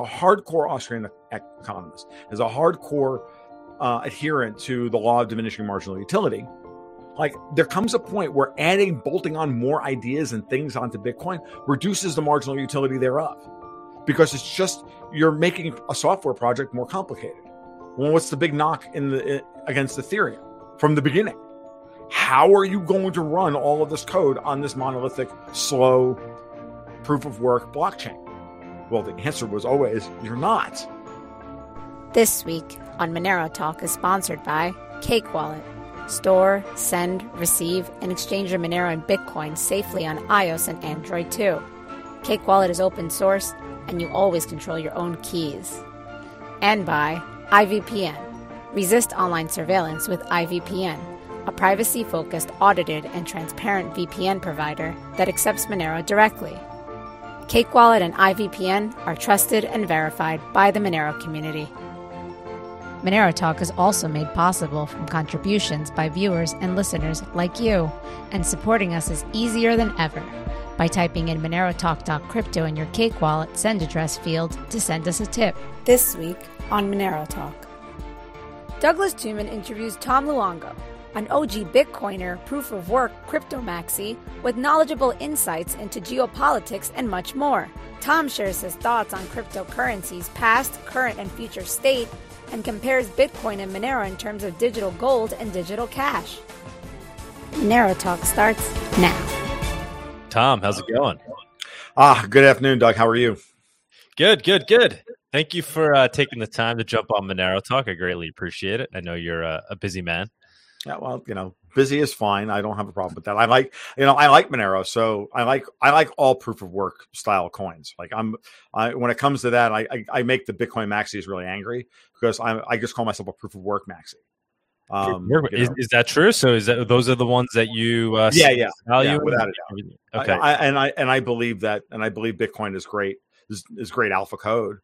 a hardcore Austrian economist, as a hardcore uh, adherent to the law of diminishing marginal utility. Like there comes a point where adding, bolting on more ideas and things onto Bitcoin reduces the marginal utility thereof, because it's just you're making a software project more complicated. Well, what's the big knock in the against Ethereum from the beginning? How are you going to run all of this code on this monolithic, slow, proof of work blockchain? Well, the answer was always you're not. This week on Monero Talk is sponsored by Cake Wallet. Store, send, receive, and exchange your Monero and Bitcoin safely on iOS and Android too. Cake Wallet is open source, and you always control your own keys. And by IVPN. Resist online surveillance with IVPN, a privacy focused, audited, and transparent VPN provider that accepts Monero directly. Cake Wallet and IVPN are trusted and verified by the Monero community. Monero Talk is also made possible from contributions by viewers and listeners like you, and supporting us is easier than ever by typing in monerotalk.crypto in your Cake Wallet send address field to send us a tip. This week on Monero Talk. Douglas Tuman interviews Tom Luongo, an OG Bitcoiner, proof of work crypto maxi with knowledgeable insights into geopolitics and much more. Tom shares his thoughts on cryptocurrencies' past, current, and future state and compares Bitcoin and Monero in terms of digital gold and digital cash. Monero Talk starts now. Tom, how's it going? Ah, good afternoon, Doug. How are you? Good, good, good. Thank you for uh, taking the time to jump on Monero Talk. I greatly appreciate it. I know you're a, a busy man. Yeah, well, you know, busy is fine. I don't have a problem with that. I like, you know, I like Monero, so I like I like all proof of work style coins. Like I'm, I when it comes to that, I I, I make the Bitcoin maxis really angry because I I just call myself a proof of work maxi. Um, is, is, that true? So is that those are the ones that you uh, yeah yeah value yeah, without a doubt. Okay, I, I, and I and I believe that, and I believe Bitcoin is great is, is great alpha code,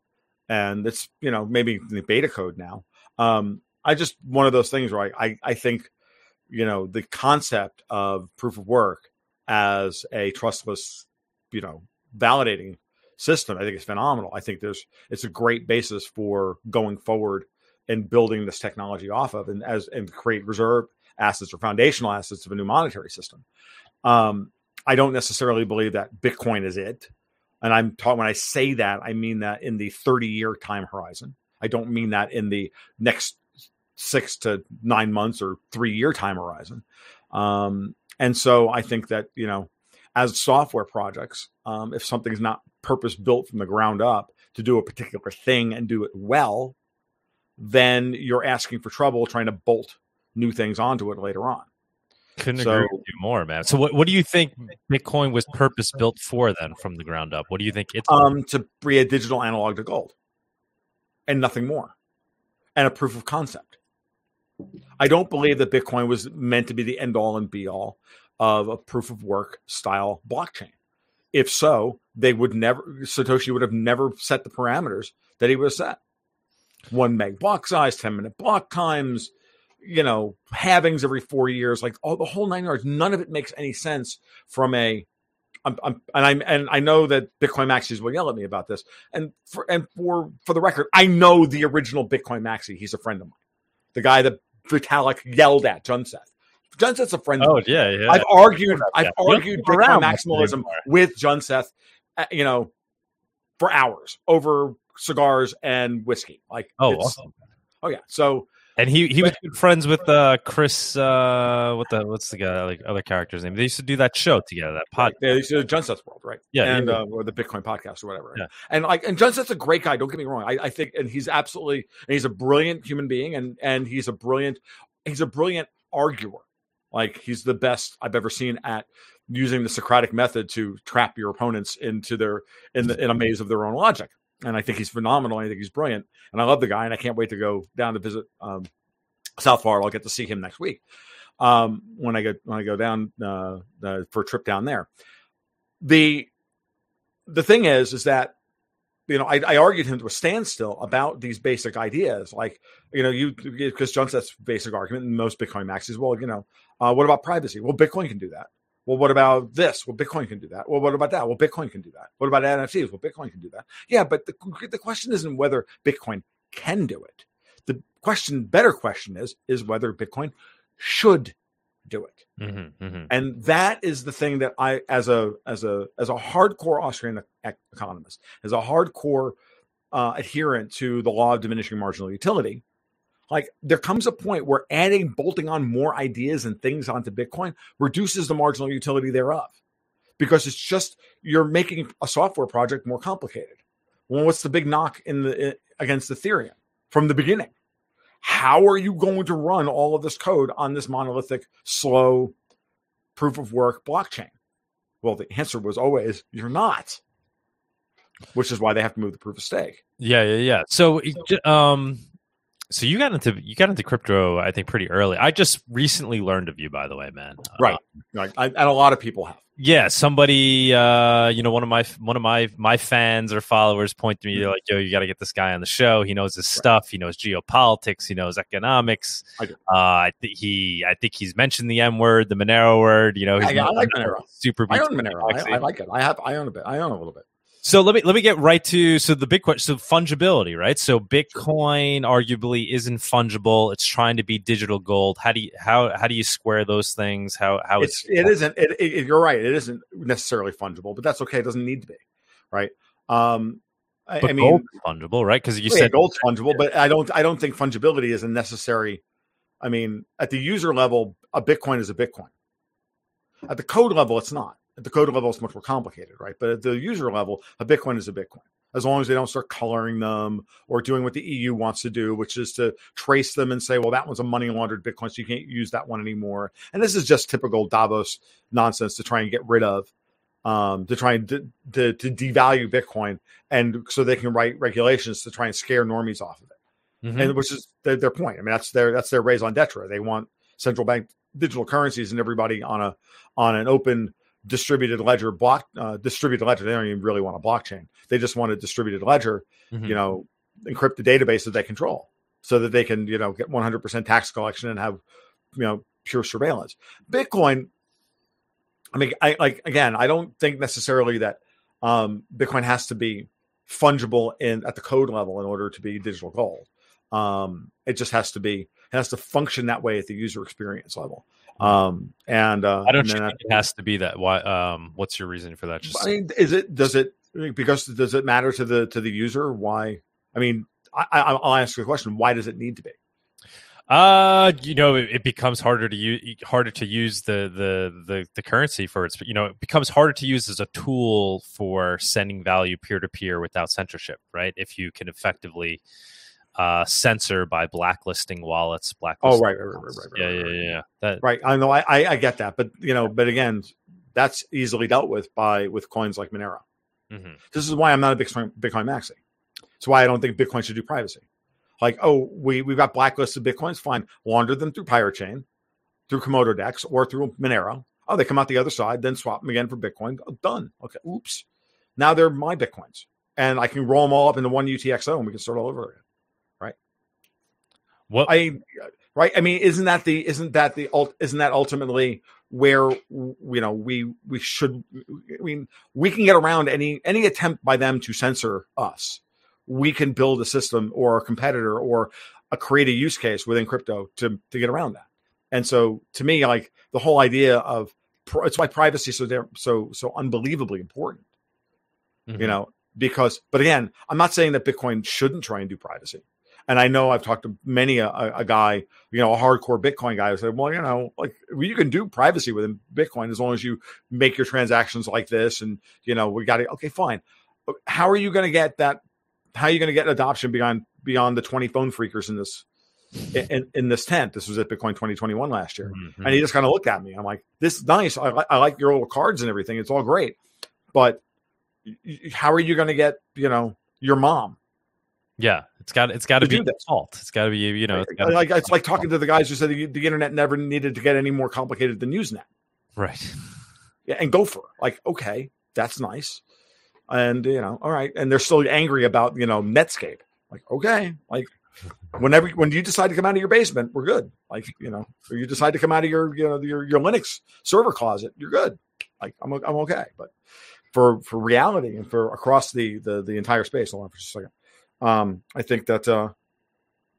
and it's you know maybe the beta code now. Um, I just one of those things where I, I, I think, you know, the concept of proof of work as a trustless, you know, validating system, I think is phenomenal. I think there's it's a great basis for going forward and building this technology off of and as and create reserve assets or foundational assets of a new monetary system. Um, I don't necessarily believe that Bitcoin is it. And I'm talking when I say that, I mean that in the 30 year time horizon. I don't mean that in the next six to nine months or three year time horizon. Um, and so I think that, you know, as software projects, um, if something's not purpose built from the ground up to do a particular thing and do it well, then you're asking for trouble trying to bolt new things onto it later on. Couldn't so, agree with you more, man. So, what, what do you think Bitcoin was purpose built for then, from the ground up? What do you think it's um to be a digital analog to gold, and nothing more, and a proof of concept. I don't believe that Bitcoin was meant to be the end all and be all of a proof of work style blockchain. If so, they would never, Satoshi would have never set the parameters that he would have set. One meg block size, 10 minute block times, you know, halvings every four years, like all the whole nine yards. None of it makes any sense from a I'm, I'm, and I and I know that Bitcoin Maxis will yell at me about this. And for and for for the record, I know the original Bitcoin Maxi. He's a friend of mine the guy that Vitalik yelled at, Junseth. Junseth's a friend. Oh yeah, yeah. I've argued. I've argued Bitcoin maximalism with Junseth, uh, you know, for hours over cigars and whiskey. Like, oh, awesome. oh yeah. So and he he was good friends with uh Chris uh what the what's the guy like other character's name? They used to do that show together, that pod. Yeah, they used to do Junseth's World, right? Yeah, and yeah. Uh, or the Bitcoin podcast or whatever. Right? Yeah, and like and Junseth's a great guy. Don't get me wrong. I, I think and he's absolutely and he's a brilliant human being and and he's a brilliant he's a brilliant arguer. Like he's the best I've ever seen at using the Socratic method to trap your opponents into their in the in a maze of their own logic. And I think he's phenomenal. I think he's brilliant, and I love the guy. And I can't wait to go down to visit um, South Florida. I'll get to see him next week um, when I go when I go down uh, uh, for a trip down there. The the thing is, is that you know I, I, argued him to a standstill about these basic ideas, like you know you because Junseth's basic argument and most Bitcoin maxis, well, you know, uh, what about privacy? Well, Bitcoin can do that. Well, what about this? Well, Bitcoin can do that. Well, what about that? Well, Bitcoin can do that. What about NFTs? Well, Bitcoin can do that. Yeah, but the, the question isn't whether Bitcoin can do it. The question, better question is, is whether Bitcoin should do it. Mm-hmm, mm-hmm. And that is the thing that I, as a as a as a hardcore Austrian economist, as a hardcore uh, adherent to the law of diminishing marginal utility, like there comes a point where adding bolting on more ideas and things onto bitcoin reduces the marginal utility thereof because it's just you're making a software project more complicated. Well what's the big knock in the against ethereum from the beginning? How are you going to run all of this code on this monolithic slow proof of work blockchain? Well the answer was always you're not which is why they have to move the proof of stake. Yeah yeah yeah. So um so you got into you got into crypto, I think, pretty early. I just recently learned of you, by the way, man. Right, right. I, and a lot of people have. Yeah, somebody, uh, you know, one of my one of my my fans or followers point to me mm-hmm. like, "Yo, you got to get this guy on the show. He knows his right. stuff. He knows geopolitics. He knows economics. I do. Uh, I think he, I think he's mentioned the M word, the Monero word. You know, he's I, I like Monero. Super. I own Monero. I, I like it. I have. I own a bit. I own a little bit. So let me let me get right to so the big question. So fungibility, right? So Bitcoin arguably isn't fungible. It's trying to be digital gold. How do you how how do you square those things? How how it's, it isn't. It, it, you're right. It isn't necessarily fungible, but that's okay. It doesn't need to be, right? Um, I, but I mean, fungible, right? Because you said yeah, gold's fungible, but I don't I don't think fungibility is a necessary. I mean, at the user level, a Bitcoin is a Bitcoin. At the code level, it's not. At the code level, it's much more complicated, right? But at the user level, a Bitcoin is a Bitcoin. As long as they don't start coloring them or doing what the EU wants to do, which is to trace them and say, well, that one's a money laundered Bitcoin, so you can't use that one anymore. And this is just typical Davos nonsense to try and get rid of, um, to try and to, to, to devalue Bitcoin, and so they can write regulations to try and scare normies off of it. Mm-hmm. And which is their, their point. I mean, that's their that's their raison d'etre. They want central bank digital currencies and everybody on a on an open distributed ledger block uh, distributed ledger. They don't even really want a blockchain. They just want a distributed ledger, mm-hmm. you know, encrypt the database that they control so that they can, you know, get 100% tax collection and have, you know, pure surveillance. Bitcoin, I mean, I like, again, I don't think necessarily that um, Bitcoin has to be fungible in at the code level in order to be digital gold. Um, it just has to be, it has to function that way at the user experience level. Um, and uh, I don't think it has to be that. Why? Um, what's your reason for that? Just I mean, is it does it because does it matter to the to the user? Why? I mean, I, will ask you a question. Why does it need to be? Uh, you know, it, it, becomes harder to use harder to use the the the the currency for its. You know, it becomes harder to use as a tool for sending value peer to peer without censorship. Right? If you can effectively uh, censor by blacklisting wallets. Blacklisting oh, right, right, right, right, right, yeah, right, yeah, yeah, That, right. I know. I, I get that, but you know, but again, that's easily dealt with by with coins like Monero. Mm-hmm. This is why I'm not a Bitcoin Bitcoin maxi. It's why I don't think Bitcoin should do privacy. Like, oh, we we've got blacklisted bitcoins. Fine, launder them through Pirate Chain, through Komodo Dex, or through Monero. Oh, they come out the other side, then swap them again for Bitcoin. Oh, done. Okay. Oops. Now they're my bitcoins, and I can roll them all up into one UTXO, and we can start all over again. What I right? I mean, isn't that the isn't that the isn't that ultimately where you know we we should? I mean, we can get around any any attempt by them to censor us. We can build a system or a competitor or a create a use case within crypto to to get around that. And so, to me, like the whole idea of it's why privacy is so so so unbelievably important. Mm-hmm. You know, because but again, I'm not saying that Bitcoin shouldn't try and do privacy. And I know I've talked to many a, a guy, you know, a hardcore Bitcoin guy who said, well, you know, like you can do privacy within Bitcoin as long as you make your transactions like this. And, you know, we got it. Okay, fine. How are you going to get that? How are you going to get adoption beyond beyond the 20 phone freakers in this in, in this tent. This was at Bitcoin 2021 last year. Mm-hmm. And he just kind of looked at me. I'm like, this is nice. I, I like your little cards and everything. It's all great. But how are you going to get, you know, your mom yeah, it's got it's got to be default. It's got to be you know. It's, like it's like talking to the guys who said the, the, internet never needed to get any more complicated than Usenet. Right. Yeah, and Gopher. Like, okay, that's nice, and you know, all right, and they're still angry about you know Netscape. Like, okay, like whenever when you decide to come out of your basement, we're good. Like you know, or you decide to come out of your you know your your Linux server closet, you're good. Like I'm I'm okay. But for for reality and for across the the the entire space, hold on for just a second. Um, I think that uh,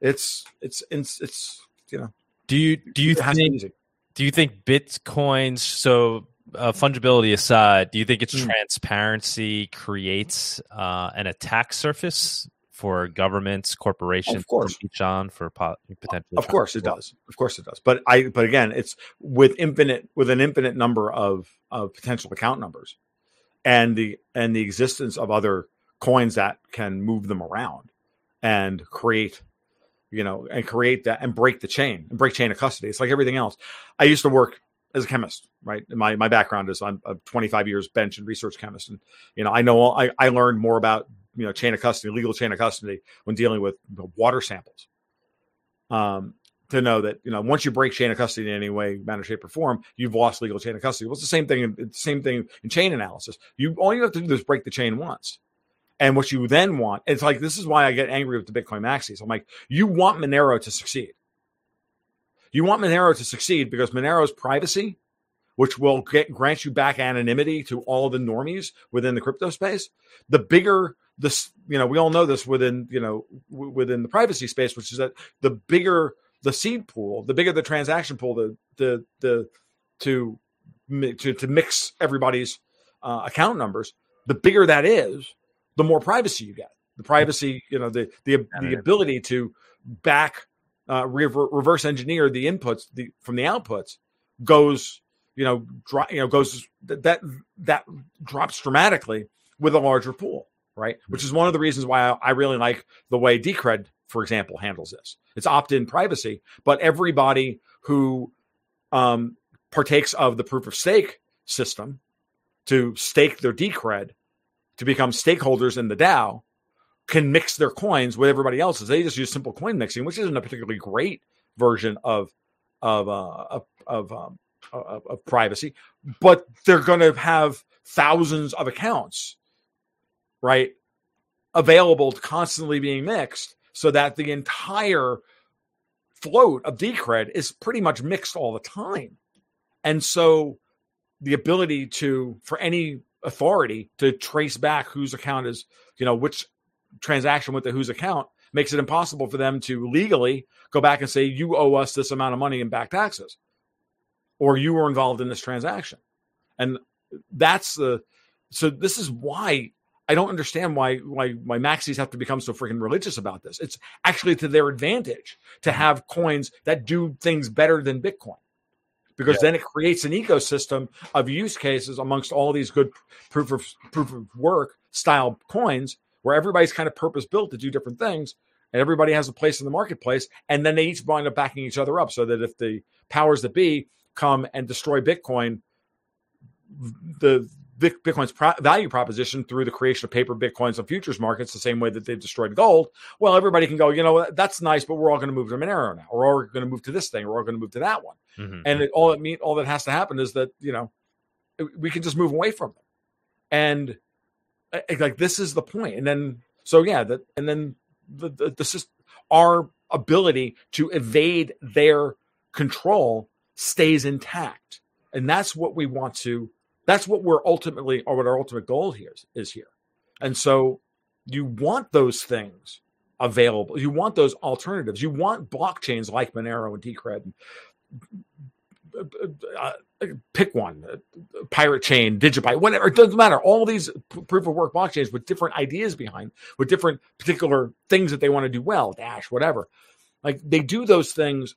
it's it's it's it's you know. Do you do you think do you think Bitcoin's so uh, fungibility aside, do you think its mm. transparency creates uh, an attack surface for governments, corporations, of course, on for potential? Of course, it does. Of course, it does. But I, but again, it's with infinite, with an infinite number of of potential account numbers, and the and the existence of other coins that can move them around and create you know, and create that and break the chain and break chain of custody. It's like everything else. I used to work as a chemist, right? My my background is I'm a 25 years bench and research chemist, and you know I know I I learned more about you know chain of custody, legal chain of custody when dealing with water samples. Um, to know that you know once you break chain of custody in any way, manner, shape, or form, you've lost legal chain of custody. Well, it's the same thing. It's the same thing in chain analysis. You all you have to do is break the chain once. And what you then want, it's like this is why I get angry with the Bitcoin maxis. I'm like, you want Monero to succeed. You want Monero to succeed because Monero's privacy, which will get, grant you back anonymity to all the normies within the crypto space, the bigger this, you know, we all know this within, you know, w- within the privacy space, which is that the bigger the seed pool, the bigger the transaction pool, the the the to to to mix everybody's uh, account numbers, the bigger that is, the more privacy you get. The privacy, you know, the the the ability to back uh, rever- reverse engineer the inputs the, from the outputs goes, you know, dro- you know goes that that drops dramatically with a larger pool, right? Mm-hmm. Which is one of the reasons why I, I really like the way Decred, for example, handles this. It's opt-in privacy, but everybody who um, partakes of the proof of stake system to stake their Decred to become stakeholders in the DAO can mix their coins with everybody else's. They just use simple coin mixing, which isn't a particularly great version of of uh, of of, um, of, of privacy, but they're going to have thousands of accounts, right, available to constantly being mixed, so that the entire float of Decred is pretty much mixed all the time, and so the ability to for any authority to trace back whose account is, you know, which transaction with the whose account makes it impossible for them to legally go back and say, you owe us this amount of money in back taxes, or you were involved in this transaction. And that's the, so this is why I don't understand why why why maxis have to become so freaking religious about this. It's actually to their advantage to mm-hmm. have coins that do things better than Bitcoin because yeah. then it creates an ecosystem of use cases amongst all these good proof of proof of work style coins where everybody's kind of purpose built to do different things and everybody has a place in the marketplace and then they each wind up backing each other up so that if the powers that be come and destroy bitcoin the Bitcoin's pro- value proposition through the creation of paper Bitcoins on futures markets, the same way that they've destroyed gold. Well, everybody can go, you know, that's nice, but we're all going to move to Monero now. We're all going to move to this thing. We're all going to move to that one. Mm-hmm. And it, all it mean, all that has to happen is that you know we can just move away from them. And like this is the point. And then so yeah, that and then the the, the our ability to evade their control stays intact, and that's what we want to that's what we're ultimately, or what our ultimate goal here is, is here. And so you want those things available. You want those alternatives. You want blockchains like Monero and Decred. Uh, pick one, Pirate Chain, DigiByte, whatever. It doesn't matter. All these proof of work blockchains with different ideas behind, with different particular things that they want to do well, Dash, whatever. Like they do those things,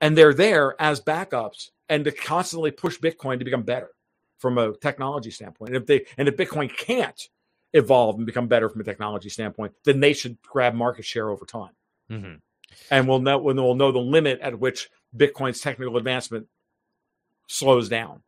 and they're there as backups, and to constantly push Bitcoin to become better from a technology standpoint. And if they and if Bitcoin can't evolve and become better from a technology standpoint, then they should grab market share over time. Mm-hmm. And we'll know when we'll know the limit at which Bitcoin's technical advancement slows down.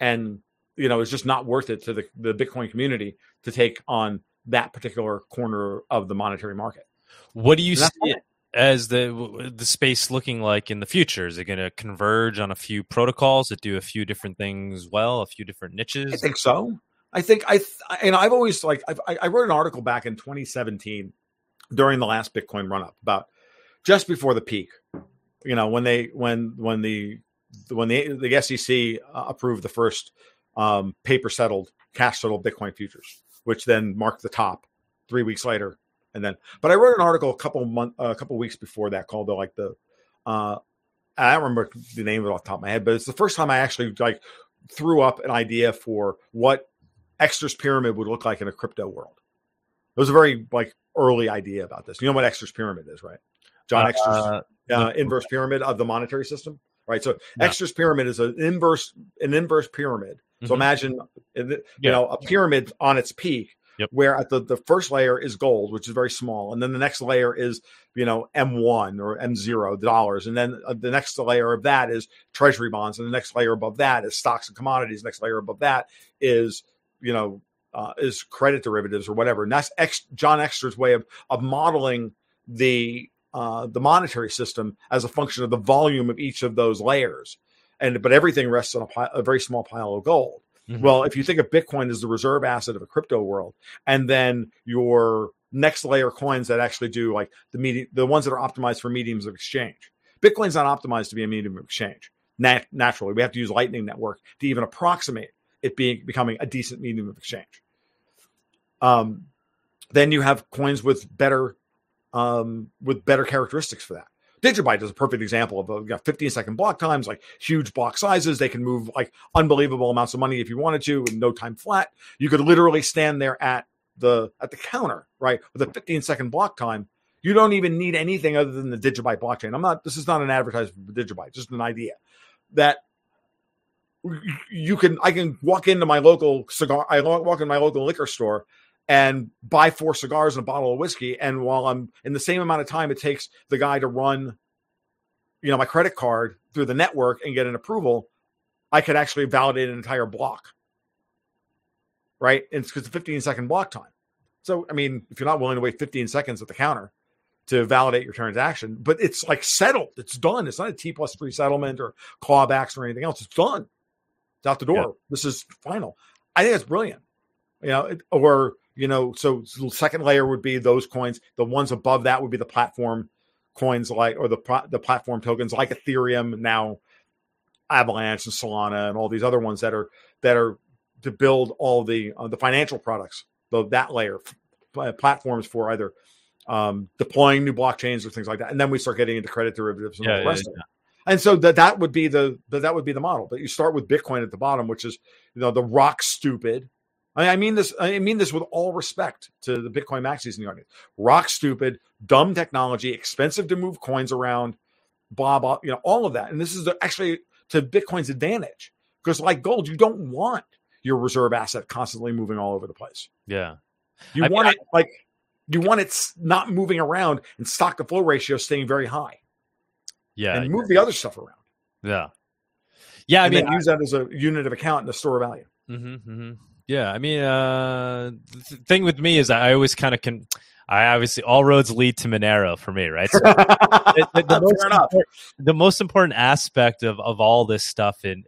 And you know, it's just not worth it to the, the Bitcoin community to take on that particular corner of the monetary market. What do you see? As the the space looking like in the future? Is it going to converge on a few protocols that do a few different things well, a few different niches? I think so. I think I and I've always like I've, i wrote an article back in 2017 during the last Bitcoin run up about just before the peak. You know, when they when when the when the the SEC uh, approved the first um, paper settled cash settled Bitcoin futures, which then marked the top three weeks later. And then, but I wrote an article a couple month, uh, a couple weeks before that called the like the, uh, I don't remember the name of it off the top of my head, but it's the first time I actually like threw up an idea for what Exter's pyramid would look like in a crypto world. It was a very like early idea about this. You know what Exter's pyramid is, right? John uh, uh, inverse pyramid of the monetary system, right? So yeah. Exter's pyramid is an inverse an inverse pyramid. So mm-hmm. imagine you yeah. know a pyramid on its peak Yep. Where at the, the first layer is gold, which is very small, and then the next layer is you know M1 or M0 dollars, and then uh, the next layer of that is treasury bonds, and the next layer above that is stocks and commodities. Next layer above that is you know uh, is credit derivatives or whatever. And that's John Exter's way of of modeling the uh, the monetary system as a function of the volume of each of those layers. And but everything rests on a, pile, a very small pile of gold. Mm-hmm. Well, if you think of Bitcoin as the reserve asset of a crypto world, and then your next layer coins that actually do like the medium, the ones that are optimized for mediums of exchange. Bitcoin's not optimized to be a medium of exchange. Nat- naturally, we have to use Lightning Network to even approximate it being becoming a decent medium of exchange. Um, then you have coins with better um, with better characteristics for that. Digibyte is a perfect example of a you know, 15 second block times, like huge block sizes. They can move like unbelievable amounts of money if you wanted to in no time flat. You could literally stand there at the at the counter, right, with a 15 second block time. You don't even need anything other than the Digibyte blockchain. I'm not. This is not an advertisement for Digibyte. Just an idea that you can. I can walk into my local cigar. I walk in my local liquor store and buy four cigars and a bottle of whiskey. And while I'm in the same amount of time it takes the guy to run, you know, my credit card through the network and get an approval, I could actually validate an entire block. Right. And it's because the 15 second block time. So, I mean, if you're not willing to wait 15 seconds at the counter to validate your transaction, but it's like settled, it's done. It's not a T plus three settlement or clawbacks or anything else. It's done. It's out the door. Yeah. This is final. I think it's brilliant. You know, or you know, so, second layer would be those coins. The ones above that would be the platform coins like or the the platform tokens like Ethereum now, Avalanche and Solana and all these other ones that are that are to build all the uh, the financial products. The that layer platforms for either um, deploying new blockchains or things like that, and then we start getting into credit derivatives and yeah, all the rest yeah, yeah. And so that that would be the, the that would be the model. But you start with Bitcoin at the bottom, which is you know the rock stupid I mean this. I mean this with all respect to the Bitcoin maxis in the audience. Rock stupid, dumb technology, expensive to move coins around, blah blah. You know all of that. And this is actually to Bitcoin's advantage because, like gold, you don't want your reserve asset constantly moving all over the place. Yeah, you I want mean, it I, like you want it not moving around and stock to flow ratio staying very high. Yeah, and move the other stuff around. Yeah, yeah. I and mean, use that as a unit of account in the store of value. Mm-hmm, mm-hmm. Yeah, I mean, uh, the thing with me is I always kind of can. I obviously all roads lead to Monero for me, right? So the, the, the, most the, most important aspect of, of all this stuff in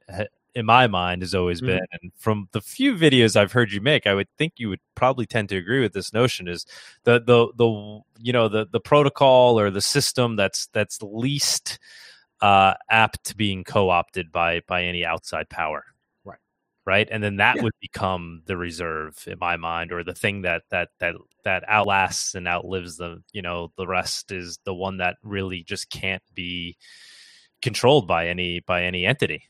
in my mind has always mm-hmm. been, and from the few videos I've heard you make, I would think you would probably tend to agree with this notion is the the the you know the the protocol or the system that's that's least uh, apt to being co opted by by any outside power right? And then that yeah. would become the reserve in my mind, or the thing that that that that outlasts and outlives the you know the rest is the one that really just can't be controlled by any by any entity.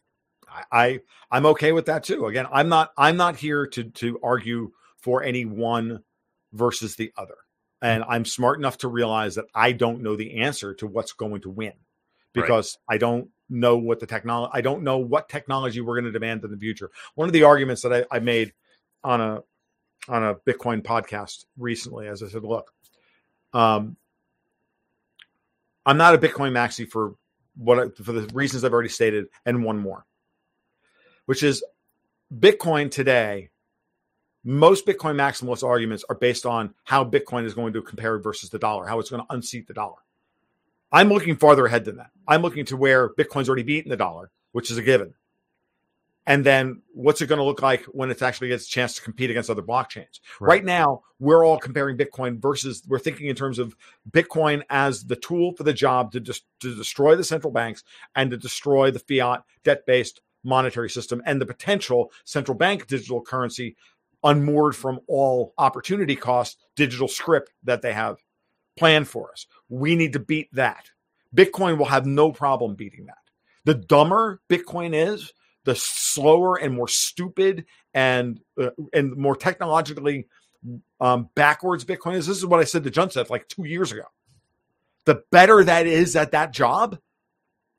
I I'm okay with that too. Again, I'm not I'm not here to to argue for any one versus the other. And mm-hmm. I'm smart enough to realize that I don't know the answer to what's going to win because right. I don't know what the technology I don't know what technology we're going to demand in the future. One of the arguments that I, I made on a on a Bitcoin podcast recently, as I said, look, um, I'm not a Bitcoin maxi for what for the reasons I've already stated, and one more, which is Bitcoin today. Most Bitcoin maximalist arguments are based on how Bitcoin is going to compare versus the dollar, how it's going to unseat the dollar. I'm looking farther ahead than that. I'm looking to where Bitcoin's already beaten the dollar, which is a given. and then what's it going to look like when it actually gets a chance to compete against other blockchains right. right. now we're all comparing bitcoin versus we're thinking in terms of bitcoin as the tool for the job to just to destroy the central banks and to destroy the fiat debt-based monetary system and the potential central bank digital currency unmoored from all opportunity cost digital script that they have planned for us we need to beat that bitcoin will have no problem beating that the dumber bitcoin is the slower and more stupid and uh, and more technologically um, backwards Bitcoin is. This is what I said to Junseth like two years ago. The better that is at that job,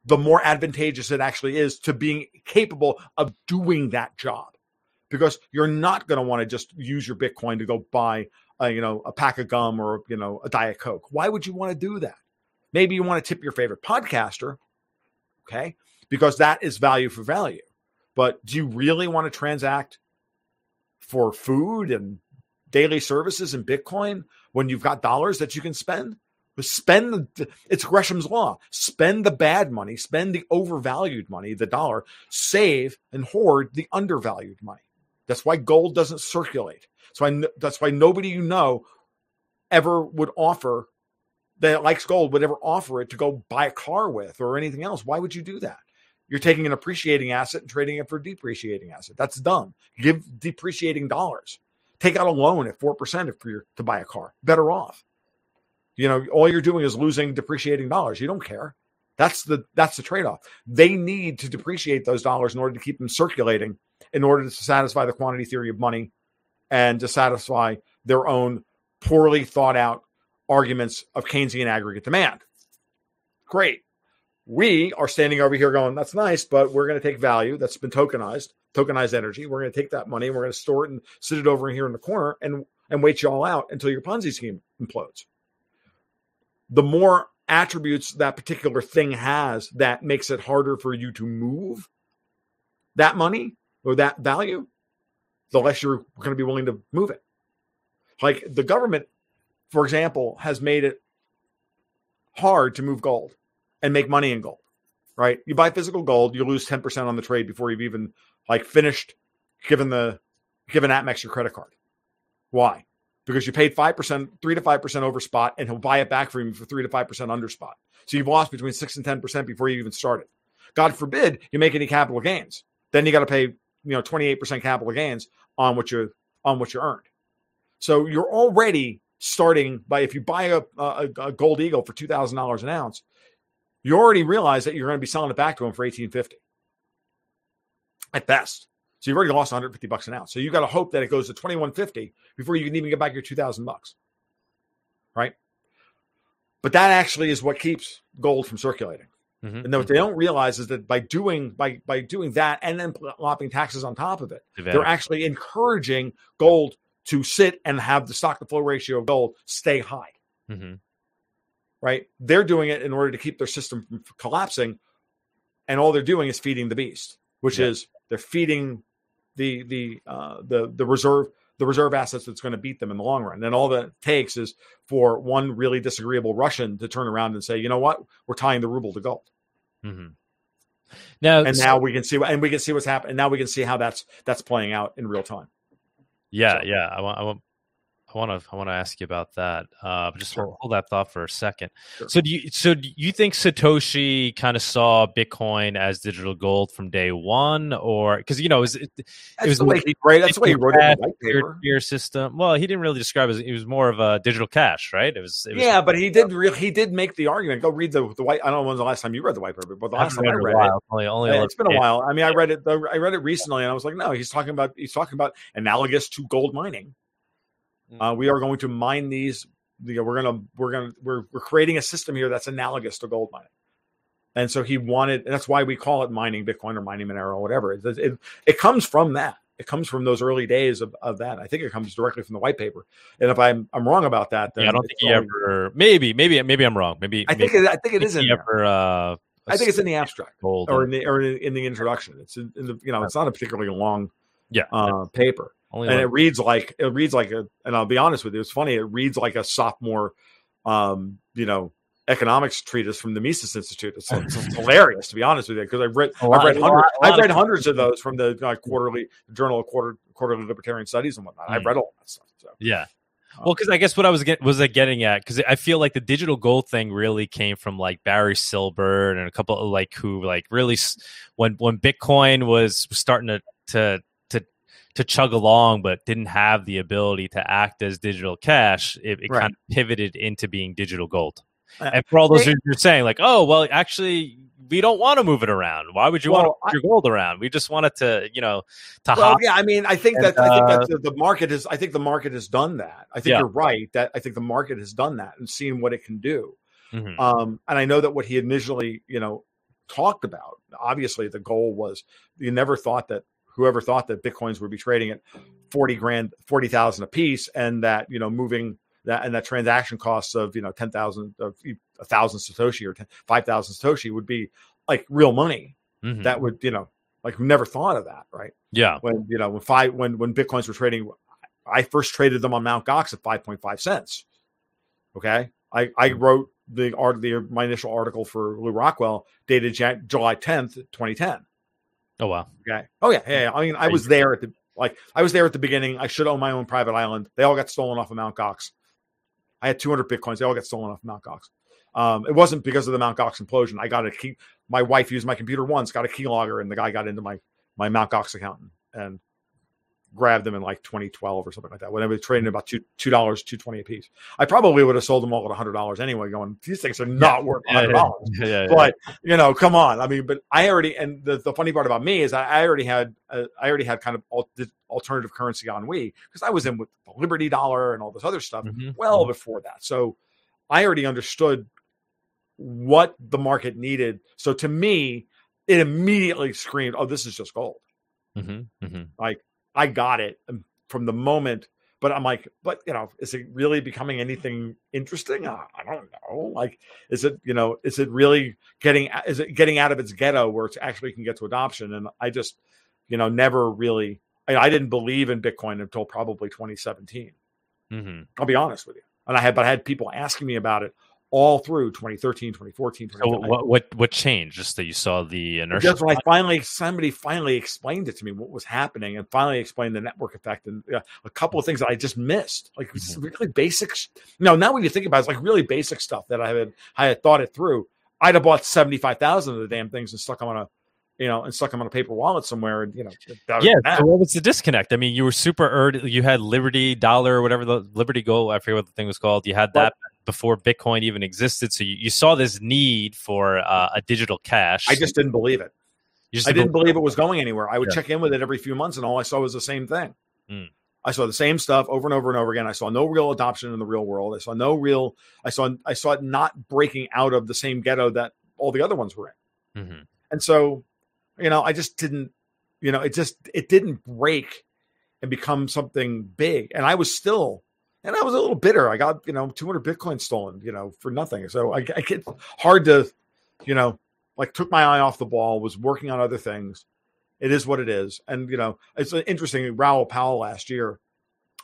the more advantageous it actually is to being capable of doing that job, because you're not going to want to just use your Bitcoin to go buy, a, you know, a pack of gum or you know a diet coke. Why would you want to do that? Maybe you want to tip your favorite podcaster, okay, because that is value for value. But do you really want to transact for food and daily services in Bitcoin when you've got dollars that you can spend? Spend the, it's Gresham's law. Spend the bad money, spend the overvalued money, the dollar, save and hoard the undervalued money. That's why gold doesn't circulate. So that's why nobody you know ever would offer that likes gold would ever offer it to go buy a car with or anything else. Why would you do that? You're taking an appreciating asset and trading it for depreciating asset. That's dumb. Give depreciating dollars. Take out a loan at 4% if you're to buy a car. Better off. You know, all you're doing is losing depreciating dollars. You don't care. That's the that's the trade-off. They need to depreciate those dollars in order to keep them circulating in order to satisfy the quantity theory of money and to satisfy their own poorly thought out arguments of Keynesian aggregate demand. Great. We are standing over here going, that's nice, but we're going to take value that's been tokenized, tokenized energy. We're going to take that money, and we're going to store it and sit it over here in the corner and and wait you all out until your Ponzi scheme implodes. The more attributes that particular thing has that makes it harder for you to move that money or that value, the less you're going to be willing to move it. Like the government, for example, has made it hard to move gold and make money in gold, right? You buy physical gold, you lose 10% on the trade before you've even like finished given the given APMEX your credit card. Why? Because you paid 5%, 3 to 5% over spot, and he'll buy it back from you for 3 to 5% under spot. So you've lost between 6 and 10% before you even started. God forbid you make any capital gains. Then you got to pay, you know, 28% capital gains on what you on what you earned. So you're already starting by if you buy a, a, a gold eagle for $2,000 an ounce, you already realize that you're going to be selling it back to them for 1850 at best. So you've already lost 150 bucks an ounce. So you got to hope that it goes to 2150 before you can even get back your 2000 bucks. Right? But that actually is what keeps gold from circulating. Mm-hmm. And what they don't realize is that by doing by by doing that and then lopping taxes on top of it, they're actually encouraging gold to sit and have the stock to flow ratio of gold stay high. Mm-hmm right? They're doing it in order to keep their system from collapsing, and all they're doing is feeding the beast, which yeah. is they're feeding the the uh, the the reserve the reserve assets that's going to beat them in the long run. And all that takes is for one really disagreeable Russian to turn around and say, you know what, we're tying the ruble to gold. Mm-hmm. Now, and so, now we can see, and we can see what's happening. Now we can see how that's that's playing out in real time. Yeah, so. yeah. I want, I want I want to I want to ask you about that. Uh, just sure. hold that thought for a second. Sure. So do you so do you think Satoshi kind of saw Bitcoin as digital gold from day one, or because you know it was it, it was the way he right that's the way he wrote it white paper. Peer system. Well, he didn't really describe it. It was more of a digital cash, right? It was. It was yeah, but he did really he did make the argument. Go read the the white. I don't know when's the last time you read the white paper, but the last time I read it, only, only it's been a while. I mean, I read it. I read it recently, and I was like, no, he's talking about he's talking about analogous to gold mining. Mm. Uh, we are going to mine these. You know, we're gonna we're gonna we're we're creating a system here that's analogous to gold mining. And so he wanted, and that's why we call it mining Bitcoin or mining Monero or whatever. It, it, it comes from that. It comes from those early days of, of that. I think it comes directly from the white paper. And if I'm I'm wrong about that, then yeah, I don't think he ever. Maybe maybe maybe I'm wrong. Maybe I think maybe, it, I think it is in ever, uh, I think it's in the abstract or in the or in, in the introduction. It's in, in, the you know it's not a particularly long yeah uh, paper. Only and like- it reads like it reads like a, and I'll be honest with you, it's funny. It reads like a sophomore, um, you know, economics treatise from the Mises Institute. It's, it's, hilarious to be honest with you because I've read I've read hundreds I've read hundreds of those from the uh, quarterly Journal of Quarter Quarterly Libertarian Studies and whatnot. Mm. I've read all that stuff. So yeah. Well, because I guess what I was get, was I getting at because I feel like the digital gold thing really came from like Barry Silbert and a couple of like who like really when when Bitcoin was starting to to to chug along but didn't have the ability to act as digital cash, it, it right. kind of pivoted into being digital gold. Uh, and for all those they, you're saying, like, oh, well, actually, we don't want to move it around. Why would you well, want to move your gold around? We just want it to, you know, to well, hop. Yeah, I mean, I think and, that I think that uh, the, the, market is. I think the market has done that. I think yeah. you're right that I think the market has done that and seen what it can do. Mm-hmm. Um, and I know that what he initially, you know, talked about. Obviously, the goal was you never thought that whoever thought that bitcoins would be trading at forty grand, forty thousand a piece, and that you know moving that and that transaction costs of you know ten thousand of a thousand satoshi or 10, five thousand satoshi would be like real money. Mm-hmm. That would you know like never thought of that, right? Yeah. When you know when five when when bitcoins were trading, I first traded them on Mount Gox at five point five cents. Okay, I I wrote the art the my initial article for Lew Rockwell dated Jan- July tenth, twenty ten. Oh wow. Okay. Oh yeah, yeah. I mean, I was there at the like I was there at the beginning. I should own my own private island. They all got stolen off of Mount Gox. I had 200 bitcoins. They all got stolen off of Mount Gox. Um, it wasn't because of the Mount Gox implosion. I got a key. My wife used my computer once, got a keylogger, and the guy got into my my Mount Gox account and grabbed them in like 2012 or something like that. When I was trading about two two dollars, two twenty a piece. I probably would have sold them all at hundred dollars anyway. Going, these things are not worth hundred dollars. Yeah, yeah, yeah, but you know, come on. I mean, but I already. And the, the funny part about me is I, I already had uh, I already had kind of all, alternative currency on we because I was in with the Liberty Dollar and all this other stuff mm-hmm. well mm-hmm. before that. So I already understood what the market needed. So to me, it immediately screamed, "Oh, this is just gold." Mm-hmm. mm-hmm. Like I got it from the moment. But I'm like, but you know, is it really becoming anything interesting? I, I don't know. Like, is it you know, is it really getting is it getting out of its ghetto where it actually can get to adoption? And I just, you know, never really. I, I didn't believe in Bitcoin until probably 2017. Mm-hmm. I'll be honest with you. And I had, but I had people asking me about it all through 2013, 2014. So what, what what changed? Just that you saw the inertia. Just when I finally somebody finally explained it to me what was happening, and finally explained the network effect and uh, a couple of things that I just missed, like mm-hmm. really basic. You know, now when you think about it, it's like really basic stuff that I had I had thought it through. I'd have bought seventy five thousand of the damn things and stuck them on a you know, and stuck them on a paper wallet somewhere. And you know, yeah. So what was the disconnect? I mean, you were super early. You had Liberty Dollar, or whatever the Liberty Gold. I forget what the thing was called. You had that before Bitcoin even existed. So you, you saw this need for uh, a digital cash. I just didn't believe it. I didn't believe it was going anywhere. I would yeah. check in with it every few months, and all I saw was the same thing. Mm. I saw the same stuff over and over and over again. I saw no real adoption in the real world. I saw no real. I saw. I saw it not breaking out of the same ghetto that all the other ones were in. Mm-hmm. And so, you know, I just didn't. You know, it just it didn't break and become something big. And I was still and I was a little bitter. I got you know 200 Bitcoin stolen, you know, for nothing. So I, I get hard to, you know, like took my eye off the ball. Was working on other things. It is what it is, and you know, it's interesting. Raoul Pal last year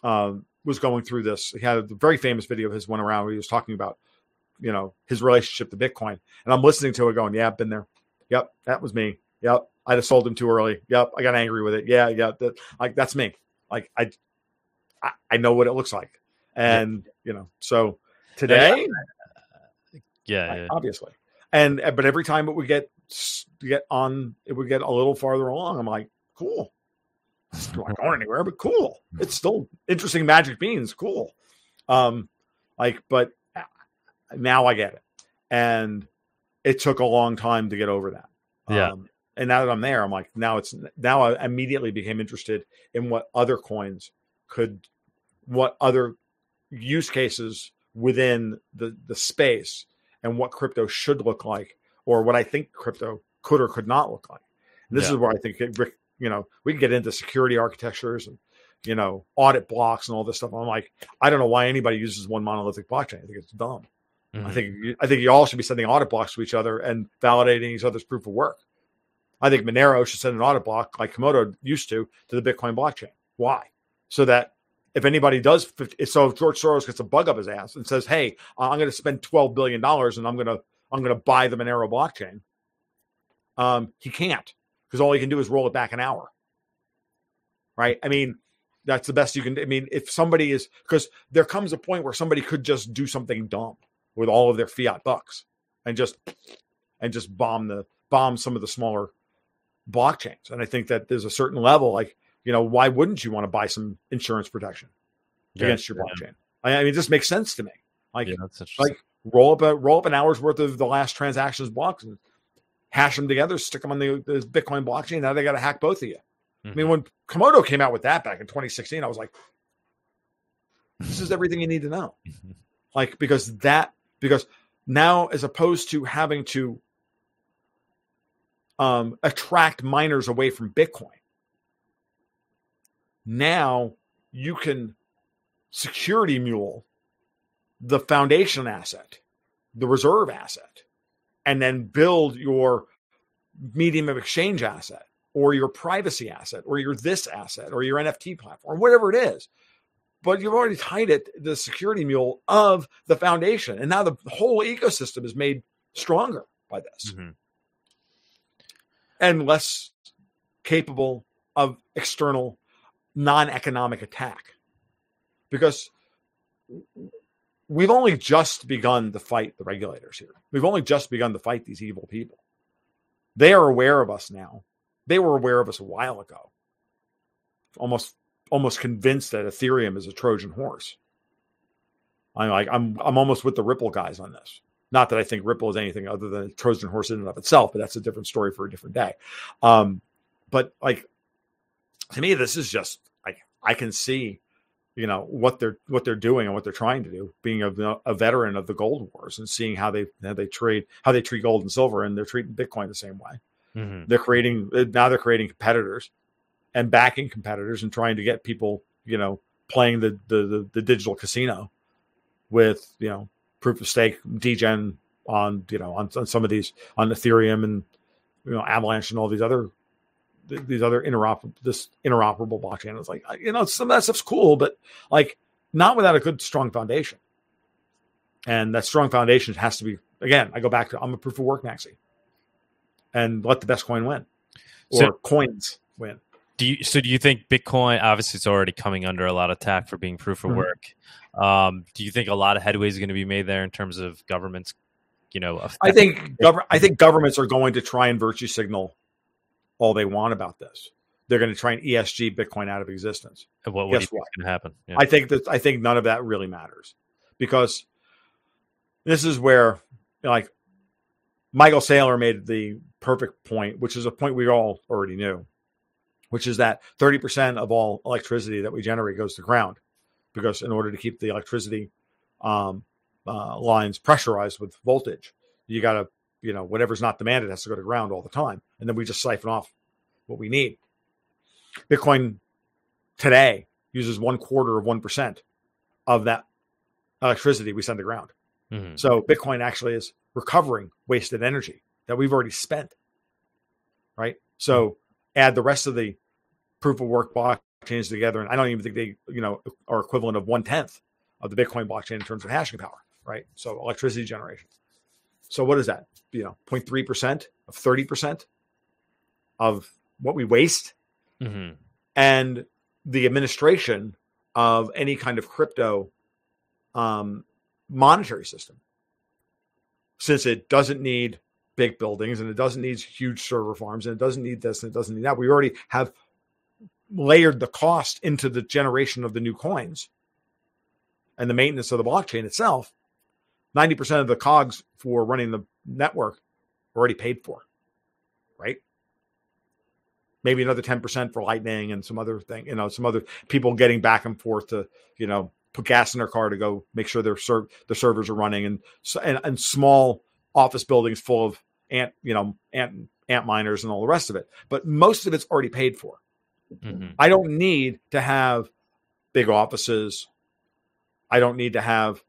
um, was going through this. He had a very famous video of his went around where he was talking about, you know, his relationship to Bitcoin, and I'm listening to it, going, "Yeah, I've been there. Yep, that was me. Yep, I'd have sold him too early. Yep, I got angry with it. Yeah, yeah, that, like that's me. Like I, I know what it looks like and you know so today yeah, yeah, obviously. And uh, but every time it would get get on it would get a little farther along i'm like cool. It's not going anywhere but cool. It's still interesting magic beans. Cool. Um like but uh, now i get it. And it took a long time to get over that. Yeah. Um, and now that i'm there i'm like now it's now i immediately became interested in what other coins could what other use cases within the the space and what crypto should look like or what I think crypto could or could not look like. And this yeah. is where I think it, you know we can get into security architectures and you know audit blocks and all this stuff. I'm like, I don't know why anybody uses one monolithic blockchain. I think it's dumb. Mm-hmm. I think I think you all should be sending audit blocks to each other and validating each other's proof of work. I think Monero should send an audit block like Komodo used to to the Bitcoin blockchain. Why? So that if anybody does, so if George Soros gets a bug up his ass and says, "Hey, I'm going to spend 12 billion dollars and I'm going to I'm going to buy the Monero blockchain," um, he can't because all he can do is roll it back an hour. Right? I mean, that's the best you can. I mean, if somebody is because there comes a point where somebody could just do something dumb with all of their fiat bucks and just and just bomb the bomb some of the smaller blockchains. And I think that there's a certain level, like you know, why wouldn't you want to buy some insurance protection yeah, against your blockchain? Yeah. I, mean, it just makes sense to me. Like, yeah, like roll up a roll up an hour's worth of the last transactions blocks and hash them together, stick them on the, the Bitcoin blockchain. Now they got to hack both of you. Mm-hmm. I mean, mm-hmm. when Komodo came out with that back in 2016, I was like, this is everything you need to know. Mm-hmm. Like, because that, because now as opposed to having to um, attract miners away from Bitcoin, now you can security mule the foundation asset, the reserve asset, and then build your medium of exchange asset or your privacy asset or your this asset or your NFT platform, whatever it is. But you've already tied it the security mule of the foundation. And now the whole ecosystem is made stronger by this mm-hmm. and less capable of external non economic attack. Because we've only just begun to fight the regulators here. We've only just begun to fight these evil people. They are aware of us now. They were aware of us a while ago. Almost almost convinced that Ethereum is a Trojan horse. I'm like I'm I'm almost with the Ripple guys on this. Not that I think Ripple is anything other than a Trojan horse in and of itself, but that's a different story for a different day. Um, but like to me, this is just like I can see you know what they're what they're doing and what they're trying to do being a, a veteran of the gold wars and seeing how they how they trade how they treat gold and silver and they're treating bitcoin the same way mm-hmm. they're creating now they're creating competitors and backing competitors and trying to get people you know playing the the the, the digital casino with you know proof of stake degen on you know on, on some of these on ethereum and you know avalanche and all these other these other interoperable this interoperable blockchain. It's like you know some of that stuff's cool, but like not without a good strong foundation. And that strong foundation has to be again. I go back to I'm a proof of work maxi, and let the best coin win, or so, coins win. Do you so? Do you think Bitcoin obviously it's already coming under a lot of attack for being proof of mm-hmm. work? Um, do you think a lot of headway is going to be made there in terms of governments? You know, I think gov- I think governments are going to try and virtue signal all they want about this. They're going to try and ESG Bitcoin out of existence. And what, what Guess what? going to happen? Yeah. I think that I think none of that really matters because this is where like Michael Saylor made the perfect point, which is a point we all already knew, which is that 30% of all electricity that we generate goes to ground because in order to keep the electricity um, uh, lines pressurized with voltage, you got to you know, whatever's not demanded has to go to ground all the time. And then we just siphon off what we need. Bitcoin today uses one quarter of 1% of that electricity we send to ground. Mm-hmm. So Bitcoin actually is recovering wasted energy that we've already spent. Right. So add the rest of the proof of work blockchains together. And I don't even think they, you know, are equivalent of one tenth of the Bitcoin blockchain in terms of hashing power. Right. So electricity generation. So what is that? You know, 0.3% of 30% of what we waste. Mm-hmm. And the administration of any kind of crypto um, monetary system. Since it doesn't need big buildings and it doesn't need huge server farms and it doesn't need this and it doesn't need that. We already have layered the cost into the generation of the new coins and the maintenance of the blockchain itself. 90% of the cogs for running the network already paid for, right? Maybe another 10% for lightning and some other thing, you know, some other people getting back and forth to, you know, put gas in their car to go make sure their ser- the servers are running and, and and small office buildings full of ant, you know, ant Antminers and all the rest of it. But most of it's already paid for. Mm-hmm. I don't need to have big offices. I don't need to have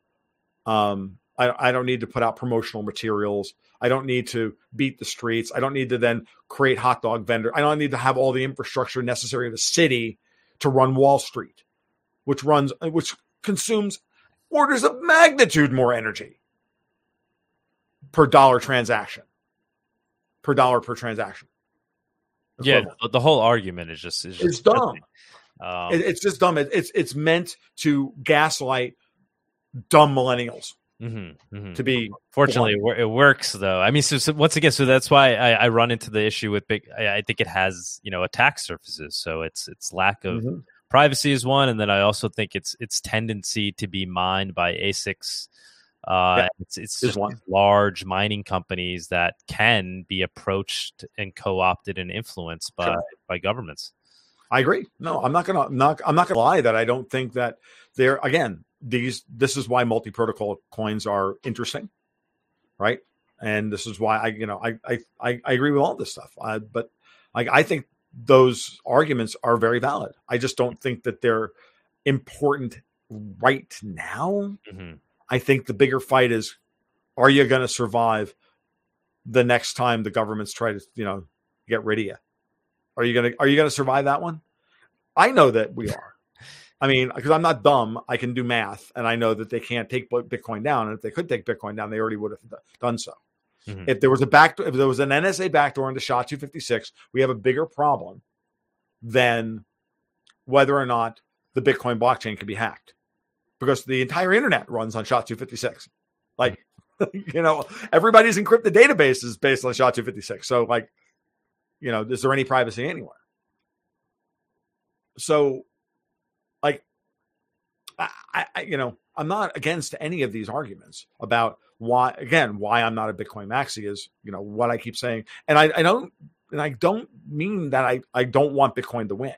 um, I, I don't need to put out promotional materials. I don't need to beat the streets. I don't need to then create hot dog vendor. I don't need to have all the infrastructure necessary of a city to run Wall Street. which runs which consumes orders of magnitude more energy per dollar transaction, per dollar per transaction. Yeah, the whole argument is just is just it's dumb. Um, it, it's just dumb. It, it's it's meant to gaslight dumb millennials. Mm-hmm, mm-hmm. To be fortunately, blunt. it works though. I mean, so, so, once again, so that's why I, I, run into the issue with big. I, I, think it has you know attack surfaces, so it's it's lack of mm-hmm. privacy is one, and then I also think it's its tendency to be mined by ASICs. Uh, yeah, it's it's just one. large mining companies that can be approached and co-opted and influenced by sure. by governments. I agree. No, I'm not gonna not I'm not gonna lie that I don't think that they're again these this is why multi-protocol coins are interesting, right? And this is why I you know I I I, agree with all this stuff. I, but like I think those arguments are very valid. I just don't think that they're important right now. Mm-hmm. I think the bigger fight is are you going to survive the next time the governments try to, you know, get rid of you? Are you going to are you going to survive that one? I know that we are. I mean, because I'm not dumb, I can do math, and I know that they can't take Bitcoin down. And if they could take Bitcoin down, they already would have done so. Mm-hmm. If there was a back, if there was an NSA backdoor into SHA 256, we have a bigger problem than whether or not the Bitcoin blockchain can be hacked, because the entire internet runs on SHA 256. Like, you know, everybody's encrypted databases based on SHA 256. So, like, you know, is there any privacy anywhere? So I, I, you know, I'm not against any of these arguments about why, again, why I'm not a Bitcoin maxi is, you know, what I keep saying. And I, I don't, and I don't mean that I, I don't want Bitcoin to win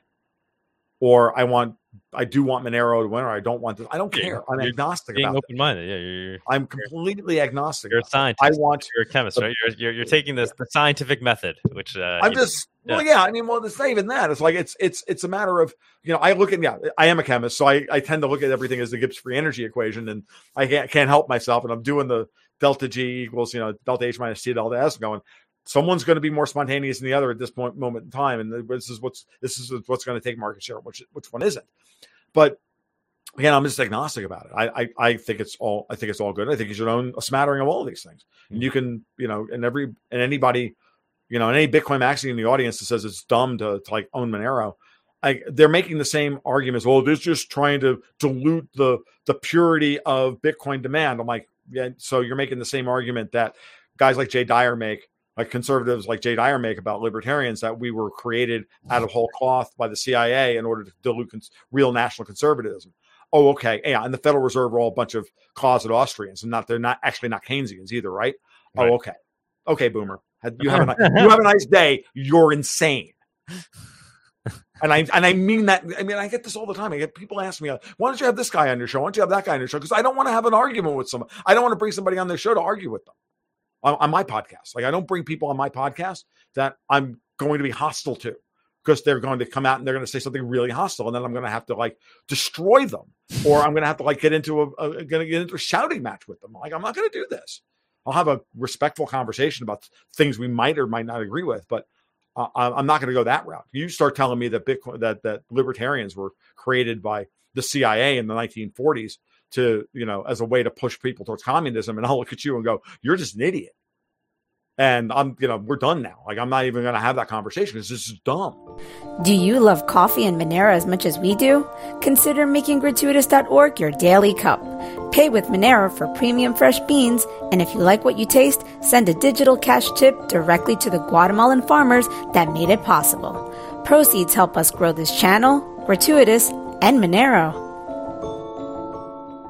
or I want I do want Monero to win, or I don't want this. I don't care. I'm agnostic being about open minded. Yeah, you're, you're, I'm completely agnostic. You're a scientist. I want. You're a chemist, right? You're you're, you're taking this the scientific method, which uh, I'm just. Yeah. Well, yeah. I mean, well, it's not even that. It's like it's it's it's a matter of you know. I look at yeah. I am a chemist, so I I tend to look at everything as the Gibbs free energy equation, and I can't can't help myself, and I'm doing the delta G equals you know delta H minus T delta S, going someone's going to be more spontaneous than the other at this point moment in time and this is what's this is what's going to take market share which which one isn't but again i'm just agnostic about it I, I i think it's all i think it's all good i think you should own a smattering of all of these things and you mm-hmm. can you know and every and anybody you know and any bitcoin maxi in the audience that says it's dumb to, to like own monero I, they're making the same arguments. Well, they're just trying to dilute the the purity of Bitcoin demand. I'm like, yeah. So you're making the same argument that guys like Jay Dyer make like conservatives like Jay Dyer make about libertarians that we were created out of whole cloth by the CIA in order to dilute cons- real national conservatism. Oh, okay. Yeah, and the Federal Reserve are all a bunch of closet Austrians, and not they're not actually not Keynesians either, right? Oh, right. Oh, okay. Okay, boomer. You have a you have a nice day. You're insane. and I and I mean that. I mean, I get this all the time. I get people ask me, uh, "Why don't you have this guy on your show? Why don't you have that guy on your show?" Because I don't want to have an argument with someone. I don't want to bring somebody on their show to argue with them on, on my podcast. Like I don't bring people on my podcast that I'm going to be hostile to because they're going to come out and they're going to say something really hostile, and then I'm going to have to like destroy them, or I'm going to have to like get into a, a going to get into a shouting match with them. Like I'm not going to do this. I'll have a respectful conversation about things we might or might not agree with, but uh, I'm not going to go that route. You start telling me that Bitcoin that that libertarians were created by the CIA in the 1940s to you know as a way to push people towards communism and i'll look at you and go you're just an idiot. And i'm you know we're done now. Like i'm not even going to have that conversation it's just dumb. Do you love coffee and monero as much as we do? Consider making gratuitous.org your daily cup. Pay with monero for premium fresh beans and if you like what you taste send a digital cash tip directly to the guatemalan farmers that made it possible. Proceeds help us grow this channel gratuitous and monero